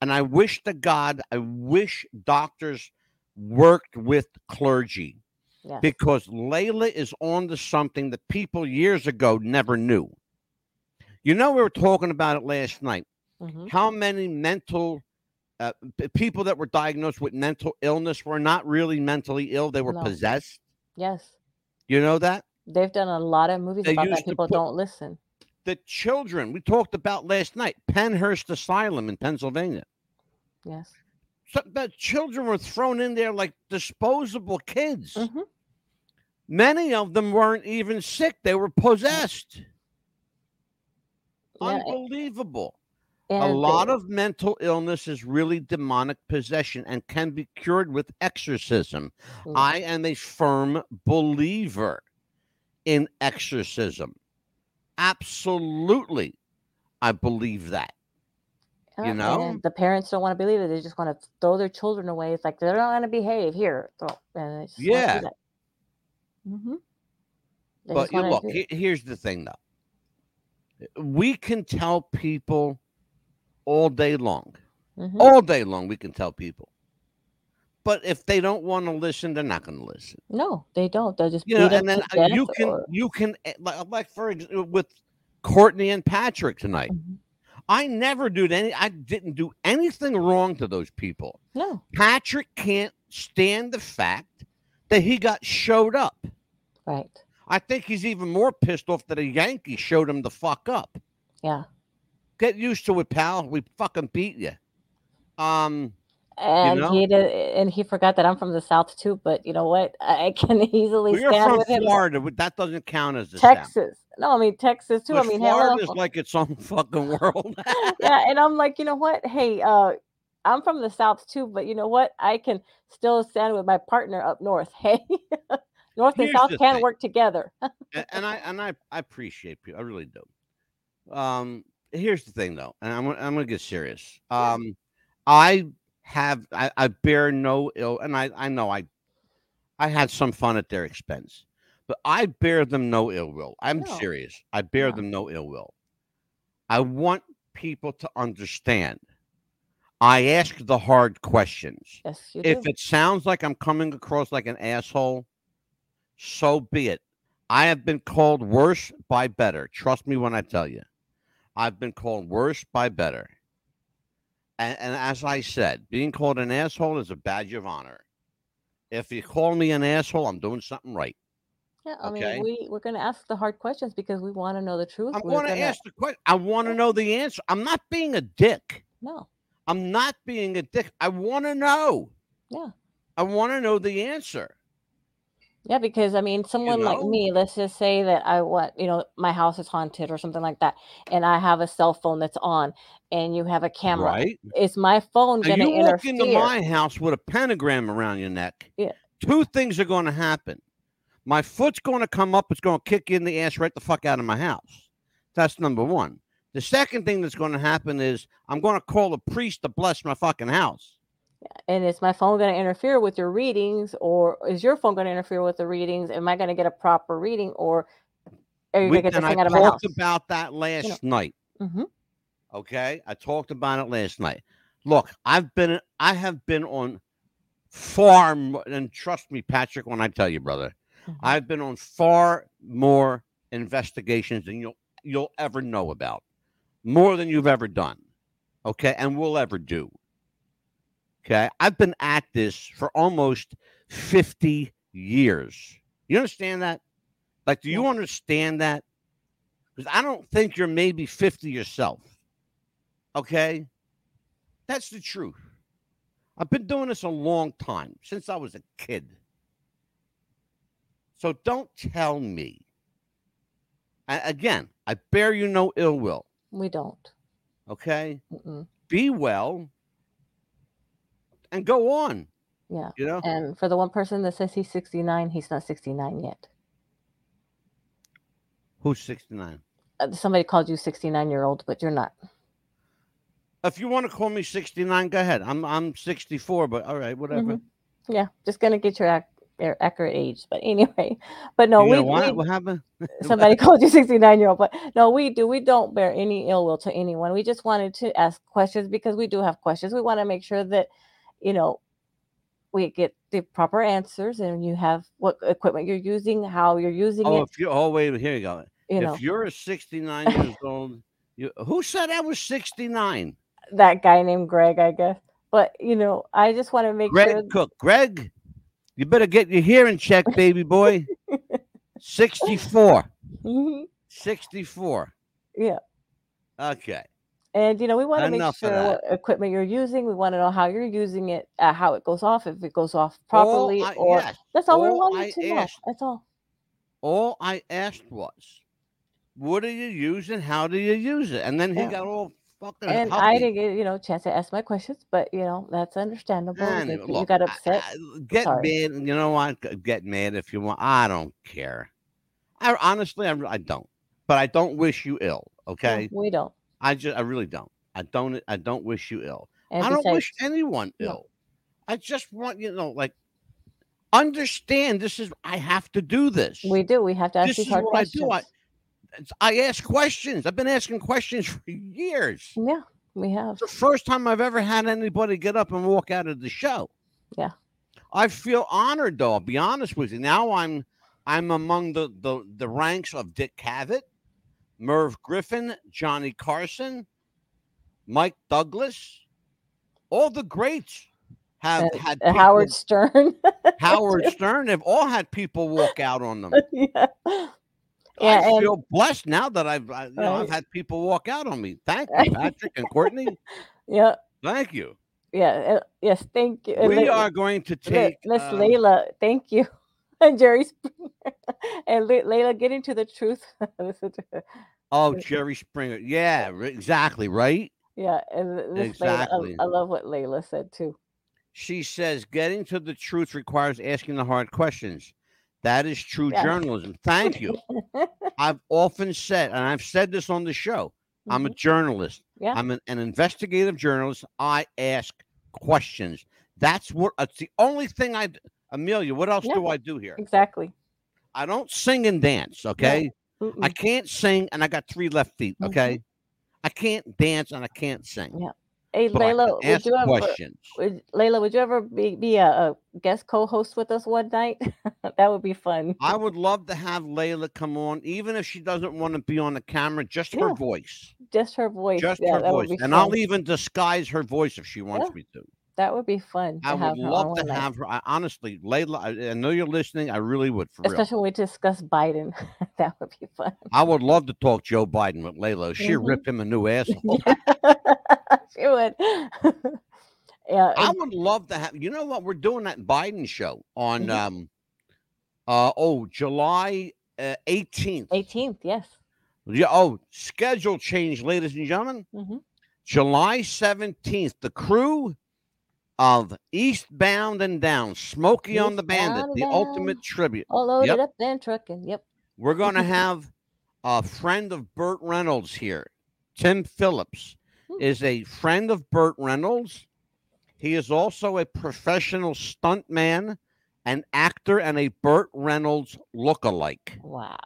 S1: and I wish to God, I wish doctors worked with clergy
S2: Yes.
S1: because Layla is on to something that people years ago never knew. You know, we were talking about it last night.
S2: Mhm.
S1: How many mental uh, people that were diagnosed with mental illness were not really mentally ill; they were
S2: No.
S1: possessed.
S2: Yes.
S1: You know that
S2: They've done a lot of movies
S1: They
S2: about that. People
S1: put-
S2: don't listen.
S1: the children we talked about last night, Pennhurst Asylum in Pennsylvania.
S2: Yes.
S1: So the children were thrown in there like disposable kids.
S2: Mhm.
S1: Many of them weren't even sick; they were possessed.
S2: Yeah,
S1: Unbelievable. a
S2: and
S1: lot
S2: they-
S1: of mental illness is really demonic possession and can be cured with exorcism.
S2: Mm.
S1: I am a firm believer in exorcism. Absolutely. I believe that.
S2: Uh,
S1: You know?
S2: the parents don't want to believe it. They just want to throw their children away. It's like they're not going to behave here. And
S1: Yeah.
S2: Mm-hmm.
S1: But you look, here's the thing though. We can tell people all day long.
S2: Mhm.
S1: All day long we can tell people. But if they don't want to listen, they're not going to listen.
S2: No, they don't. They'll just
S1: You know, and then uh, you can
S2: or-
S1: you can eh, like, like for with Courtney and Patrick tonight.
S2: Mm-hmm.
S1: I never did any I didn't do anything wrong to those people.
S2: No.
S1: Patrick can't stand the fact that he got showed up.
S2: Right.
S1: I think he's even more pissed off that a Yankee showed him the fuck up.
S2: Yeah.
S1: Get used to it, pal. We fucking beat you. Um,
S2: And
S1: know?
S2: he did, and he forgot that I'm from the South too. But you know what? I can easily
S1: well, you're
S2: stand
S1: from
S2: with.
S1: Florida. but That doesn't count as the South.
S2: Texas. No, I mean Texas too.
S1: But
S2: I mean, hell,
S1: is like its own fucking world.
S2: yeah, and I'm like, you know what? Hey, uh, I'm from the South too, but you know what? I can still stand with my partner up north. Hey, North and
S1: Here's
S2: South can
S1: thing.
S2: work together.
S1: and, and I and I, I appreciate people. I really do. Um, here's the thing, though, and I'm I'm gonna get serious. Um, I have I, I bear no ill, and I I know I I had some fun at their expense, but I bear them no ill will. I'm
S2: No.
S1: serious. I bear
S2: No.
S1: them no ill will. I want people to understand. I ask the hard questions.
S2: Yes, you
S1: If
S2: do.
S1: it sounds like I'm coming across like an asshole, so be it. I have been called worse by better. Trust me when I tell you. I've been called worse by better. And, and as I said, being called an asshole is a badge of honor. If you call me an asshole, I'm doing something right.
S2: Yeah, I
S1: okay.
S2: mean, we we're gonna ask the hard questions because we want to know the truth.
S1: I'm
S2: We're
S1: going to ask the question. I want to know the answer. I'm not being a dick.
S2: No.
S1: I'm not being a dick. I want to know.
S2: Yeah.
S1: I want to know the answer.
S2: Yeah, because I mean, someone like
S1: know?
S2: me, let's just say that I want, you know, my house is haunted or something like that, and I have a cell phone that's on, and you have a camera.
S1: Right.
S2: Is my phone going to
S1: you walk into my house with a pentagram around your neck.
S2: Yeah.
S1: Two things are going to happen. My foot's going to come up. It's going to kick you in the ass right the fuck out of my house. That's number one. The second thing that's going to happen is I'm going to call a priest to bless my fucking house.
S2: And is my phone going to interfere with your readings, or is your phone going to interfere with the readings? Am I going to get a proper reading, or are you going to get this
S1: I
S2: out of my house?
S1: talked about that last night.
S2: hmm
S1: Okay, I talked about it last night. Look, I've been, I have been on far, more, and trust me, Patrick, when I tell you, brother,
S2: Mm-hmm.
S1: I've been on far more investigations than you'll you'll ever know about, more than you've ever done. Okay, and will ever do. Okay, I've been at this for almost fifty years. You understand that? Like, do you understand that? Because I don't think you're maybe 50 yourself. Okay? That's the truth. I've been doing this a long time, since I was a kid. So don't tell me. A- again, I bear you no ill will.
S2: We don't.
S1: Okay?
S2: Mm-mm.
S1: Be well and go on.
S2: Yeah.
S1: You know?
S2: And for the one person that says he's 69, he's not 69 yet.
S1: Who's 69?
S2: Uh, somebody called you 69 year old, but you're not.
S1: If you want to call me 69, go ahead. I'm I'm 64, but all right, whatever.
S2: Mhm. Yeah, just gonna get your accurate age. But anyway, but no, we, we
S1: What happened?
S2: somebody called you 69 year old but no we do we don't bear any ill will to anyone we just wanted to ask questions because we do have questions we want to make sure that you know we get the proper answers and you have what equipment you're using how you're using
S1: Oh,
S2: it
S1: if you oh wait, here you go.
S2: You
S1: if
S2: know.
S1: you're a 69 years old, you who said I was 69?
S2: that guy named greg i guess but you know i just want to make sure
S1: Greg
S2: sure
S1: Cook. Greg, you better get your hearing checked, baby boy. 64.
S2: Mhm.
S1: 64.
S2: yeah
S1: Okay.
S2: And you know we want to make sure what equipment you're using we want to know how you're using it uh, how it goes off if it goes off properly
S1: I-
S2: or
S1: yes,
S2: that's all, we're wanting
S1: I
S2: to know
S1: asked-
S2: that's all
S1: All I asked was, what are you using? How do you use it? And then he
S2: Yeah.
S1: got all fucking
S2: and I didn't get you know a chance to ask my questions, but you know that's understandable. that
S1: Anyway,
S2: you got upset.
S1: I- get
S2: Sorry.
S1: mad. You know what? Get mad if you want. I don't care. I honestly, I, I don't. But I don't wish you ill.
S2: No,
S1: Okay.
S2: we don't.
S1: I just, I really don't. I don't. I don't wish you ill.
S2: And
S1: I don't
S2: besides-
S1: wish anyone
S2: No.
S1: ill. I just want you know, like, understand. This is. I have to do this.
S2: We do. We have to ask
S1: this
S2: these
S1: is
S2: hard questions.
S1: I do. I, I ask questions. I've been asking questions for years.
S2: yeah, we have.
S1: It's the first time I've ever had anybody get up and walk out of the show.
S2: Yeah.
S1: I feel honored, though. I'll be honest with you. Now I'm, I'm among the the, the ranks of Dick Cavett, Merv Griffin, Johnny Carson, Mike Douglas, all the greats have
S2: Uh,
S1: had
S2: uh,
S1: people-
S2: Howard Stern.
S1: Howard Stern. They've all had people walk out on them.
S2: yeah.
S1: I
S2: Yeah, and
S1: feel blessed now that I've I, you know, I've had people walk out on me. Thank you, Patrick and Courtney.
S2: yeah,
S1: Thank you.
S2: yeah, uh, yes, thank you. Uh,
S1: We
S2: La-
S1: are going to take
S2: Miss
S1: um,
S2: Layla, thank you. And Jerry Springer. and La- Layla, get into the truth.
S1: Oh, Jerry Springer. Yeah, exactly. Right.
S2: yeah, and
S1: Exactly.
S2: Layla, I, I love what Layla said too.
S1: She says getting to the truth requires asking the hard questions. That is true
S2: Yes.
S1: journalism. Thank you. I've often said, and I've said this on the show, I'm a journalist.
S2: Mm-hmm. Yeah.
S1: I'm an, an investigative journalist. I ask questions. That's what it's the only thing I. Amelia, what else
S2: Yeah.
S1: do I do here?
S2: Exactly.
S1: I don't sing and dance, okay? I
S2: Mm-mm.
S1: can't sing and I got three left feet, okay? Mm-hmm. I can't dance and I can't sing.
S2: Yeah. Hey,
S1: But
S2: Layla, would you ever,
S1: questions.
S2: would, Layla, would you ever be, be a, a guest co-host with us one night? that would be fun.
S1: I would love to have Layla come on, even if she doesn't want to be on the camera, just her voice.
S2: Just her voice.
S1: Just
S2: yeah,
S1: her voice. And
S2: fun.
S1: I'll even disguise her voice if she wants
S2: Yeah.
S1: me to.
S2: That would be fun. To
S1: I would love to have her. I, honestly, Layla, I, know you're listening. I really would, for real.
S2: Especially when we discuss Biden. that would be fun.
S1: I would love to talk Joe Biden with Layla. She'd
S2: Mhm.
S1: rip him a new asshole.
S2: she would. yeah.
S1: I would love to have. You know what? We're doing that Biden show on
S2: Mhm.
S1: um, uh oh July uh, 18th.
S2: 18th, yes.
S1: Yeah. Oh, schedule change, ladies and gentlemen.
S2: hmm
S1: July 17th. The crew of Eastbound and Down, Smokey and the Bandit, the
S2: and
S1: ultimate tribute.
S2: All loaded
S1: Yep.
S2: up and trucking. Yep.
S1: We're going to have a friend of Burt Reynolds here. Tim Phillips
S2: Hmm.
S1: is a friend of Burt Reynolds. He is also a professional stuntman, an actor, and a Burt Reynolds lookalike.
S2: Wow.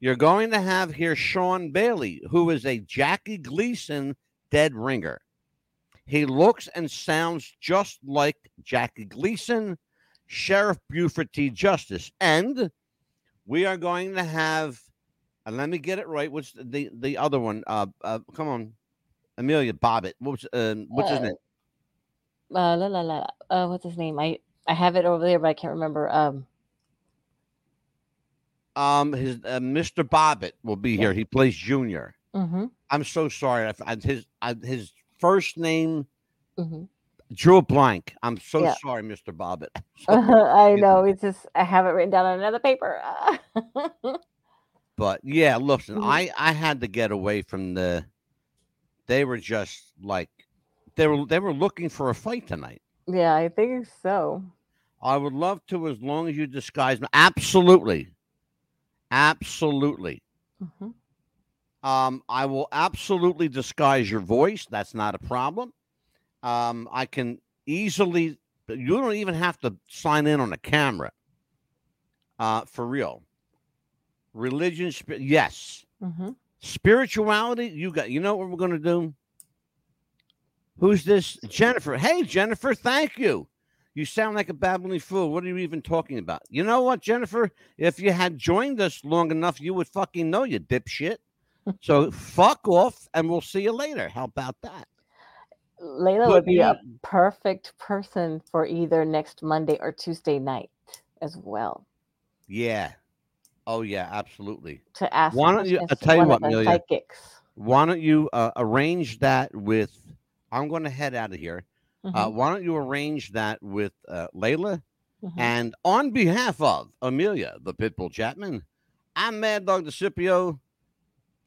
S1: You're going to have here Sean Bailey, who is a Jackie Gleason dead ringer. He looks and sounds just like Jackie Gleason, Sheriff Buford T. Justice. And we are going to have, and let me get it right. What's the the other one? Uh, uh come on, Amelia Bobbitt. What was uh, what's his
S2: Uh,
S1: name?
S2: Uh, la, la, la, uh, what's his name? I, I have it over there, but I can't remember. Um,
S1: Um, his uh, Mr. Bobbitt will be here. He plays Junior.
S2: mhm,
S1: I'm so sorry. I, I, his I, his first name
S2: mhm.
S1: drew a blank. I'm so
S2: Yeah.
S1: sorry, Mr. Bobbitt.
S2: I know. It's just I have it written down on another paper.
S1: But yeah, listen,
S2: Mhm.
S1: I I had to get away from the. They were just like, they were they were looking for a fight tonight.
S2: yeah, I think so.
S1: I would love to, as long as you disguise me. Absolutely, absolutely.
S2: Mhm.
S1: Um, I will absolutely disguise your voice. That's not a problem. Um, I can easily. You don't even have to sign in on a camera. Uh, for real. Religion, spi- yes.
S2: Mhm.
S1: Spirituality, you got. You know what we're gonna do? Who's this? Jennifer. Hey, Jennifer. Thank you. You sound like a babbling fool. What are you even talking about? You know what, Jennifer? If you had joined us long enough, you would fucking know you dipshit. So fuck off, and we'll see you later. How about that?
S2: Layla would be a perfect person for either next Monday or Tuesday night as well
S1: Yeah. Oh yeah, absolutely.
S2: to ask.
S1: Why don't you? I'll tell you what, Amelia.
S2: Psychics.
S1: Why don't you uh, arrange that with? I'm going to head out of here. Uh,
S2: Mhm,
S1: why don't you arrange that with uh, Layla?
S2: mhm.
S1: And on behalf of Amelia, the Pitbull Chapman, I'm Mad Dog DeCipio.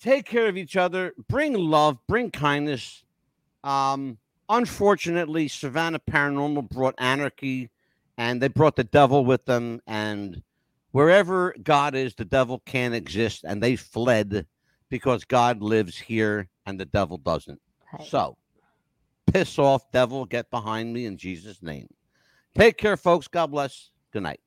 S1: Take care of each other. Bring love. Bring kindness. Um, unfortunately, Savannah Paranormal brought anarchy, and they brought the devil with them. And wherever God is, the devil can't exist, and they fled because God lives here and the devil doesn't.
S2: Right.
S1: So Piss off, devil. Get behind me in Jesus' name. Take care, folks. God bless. Good night.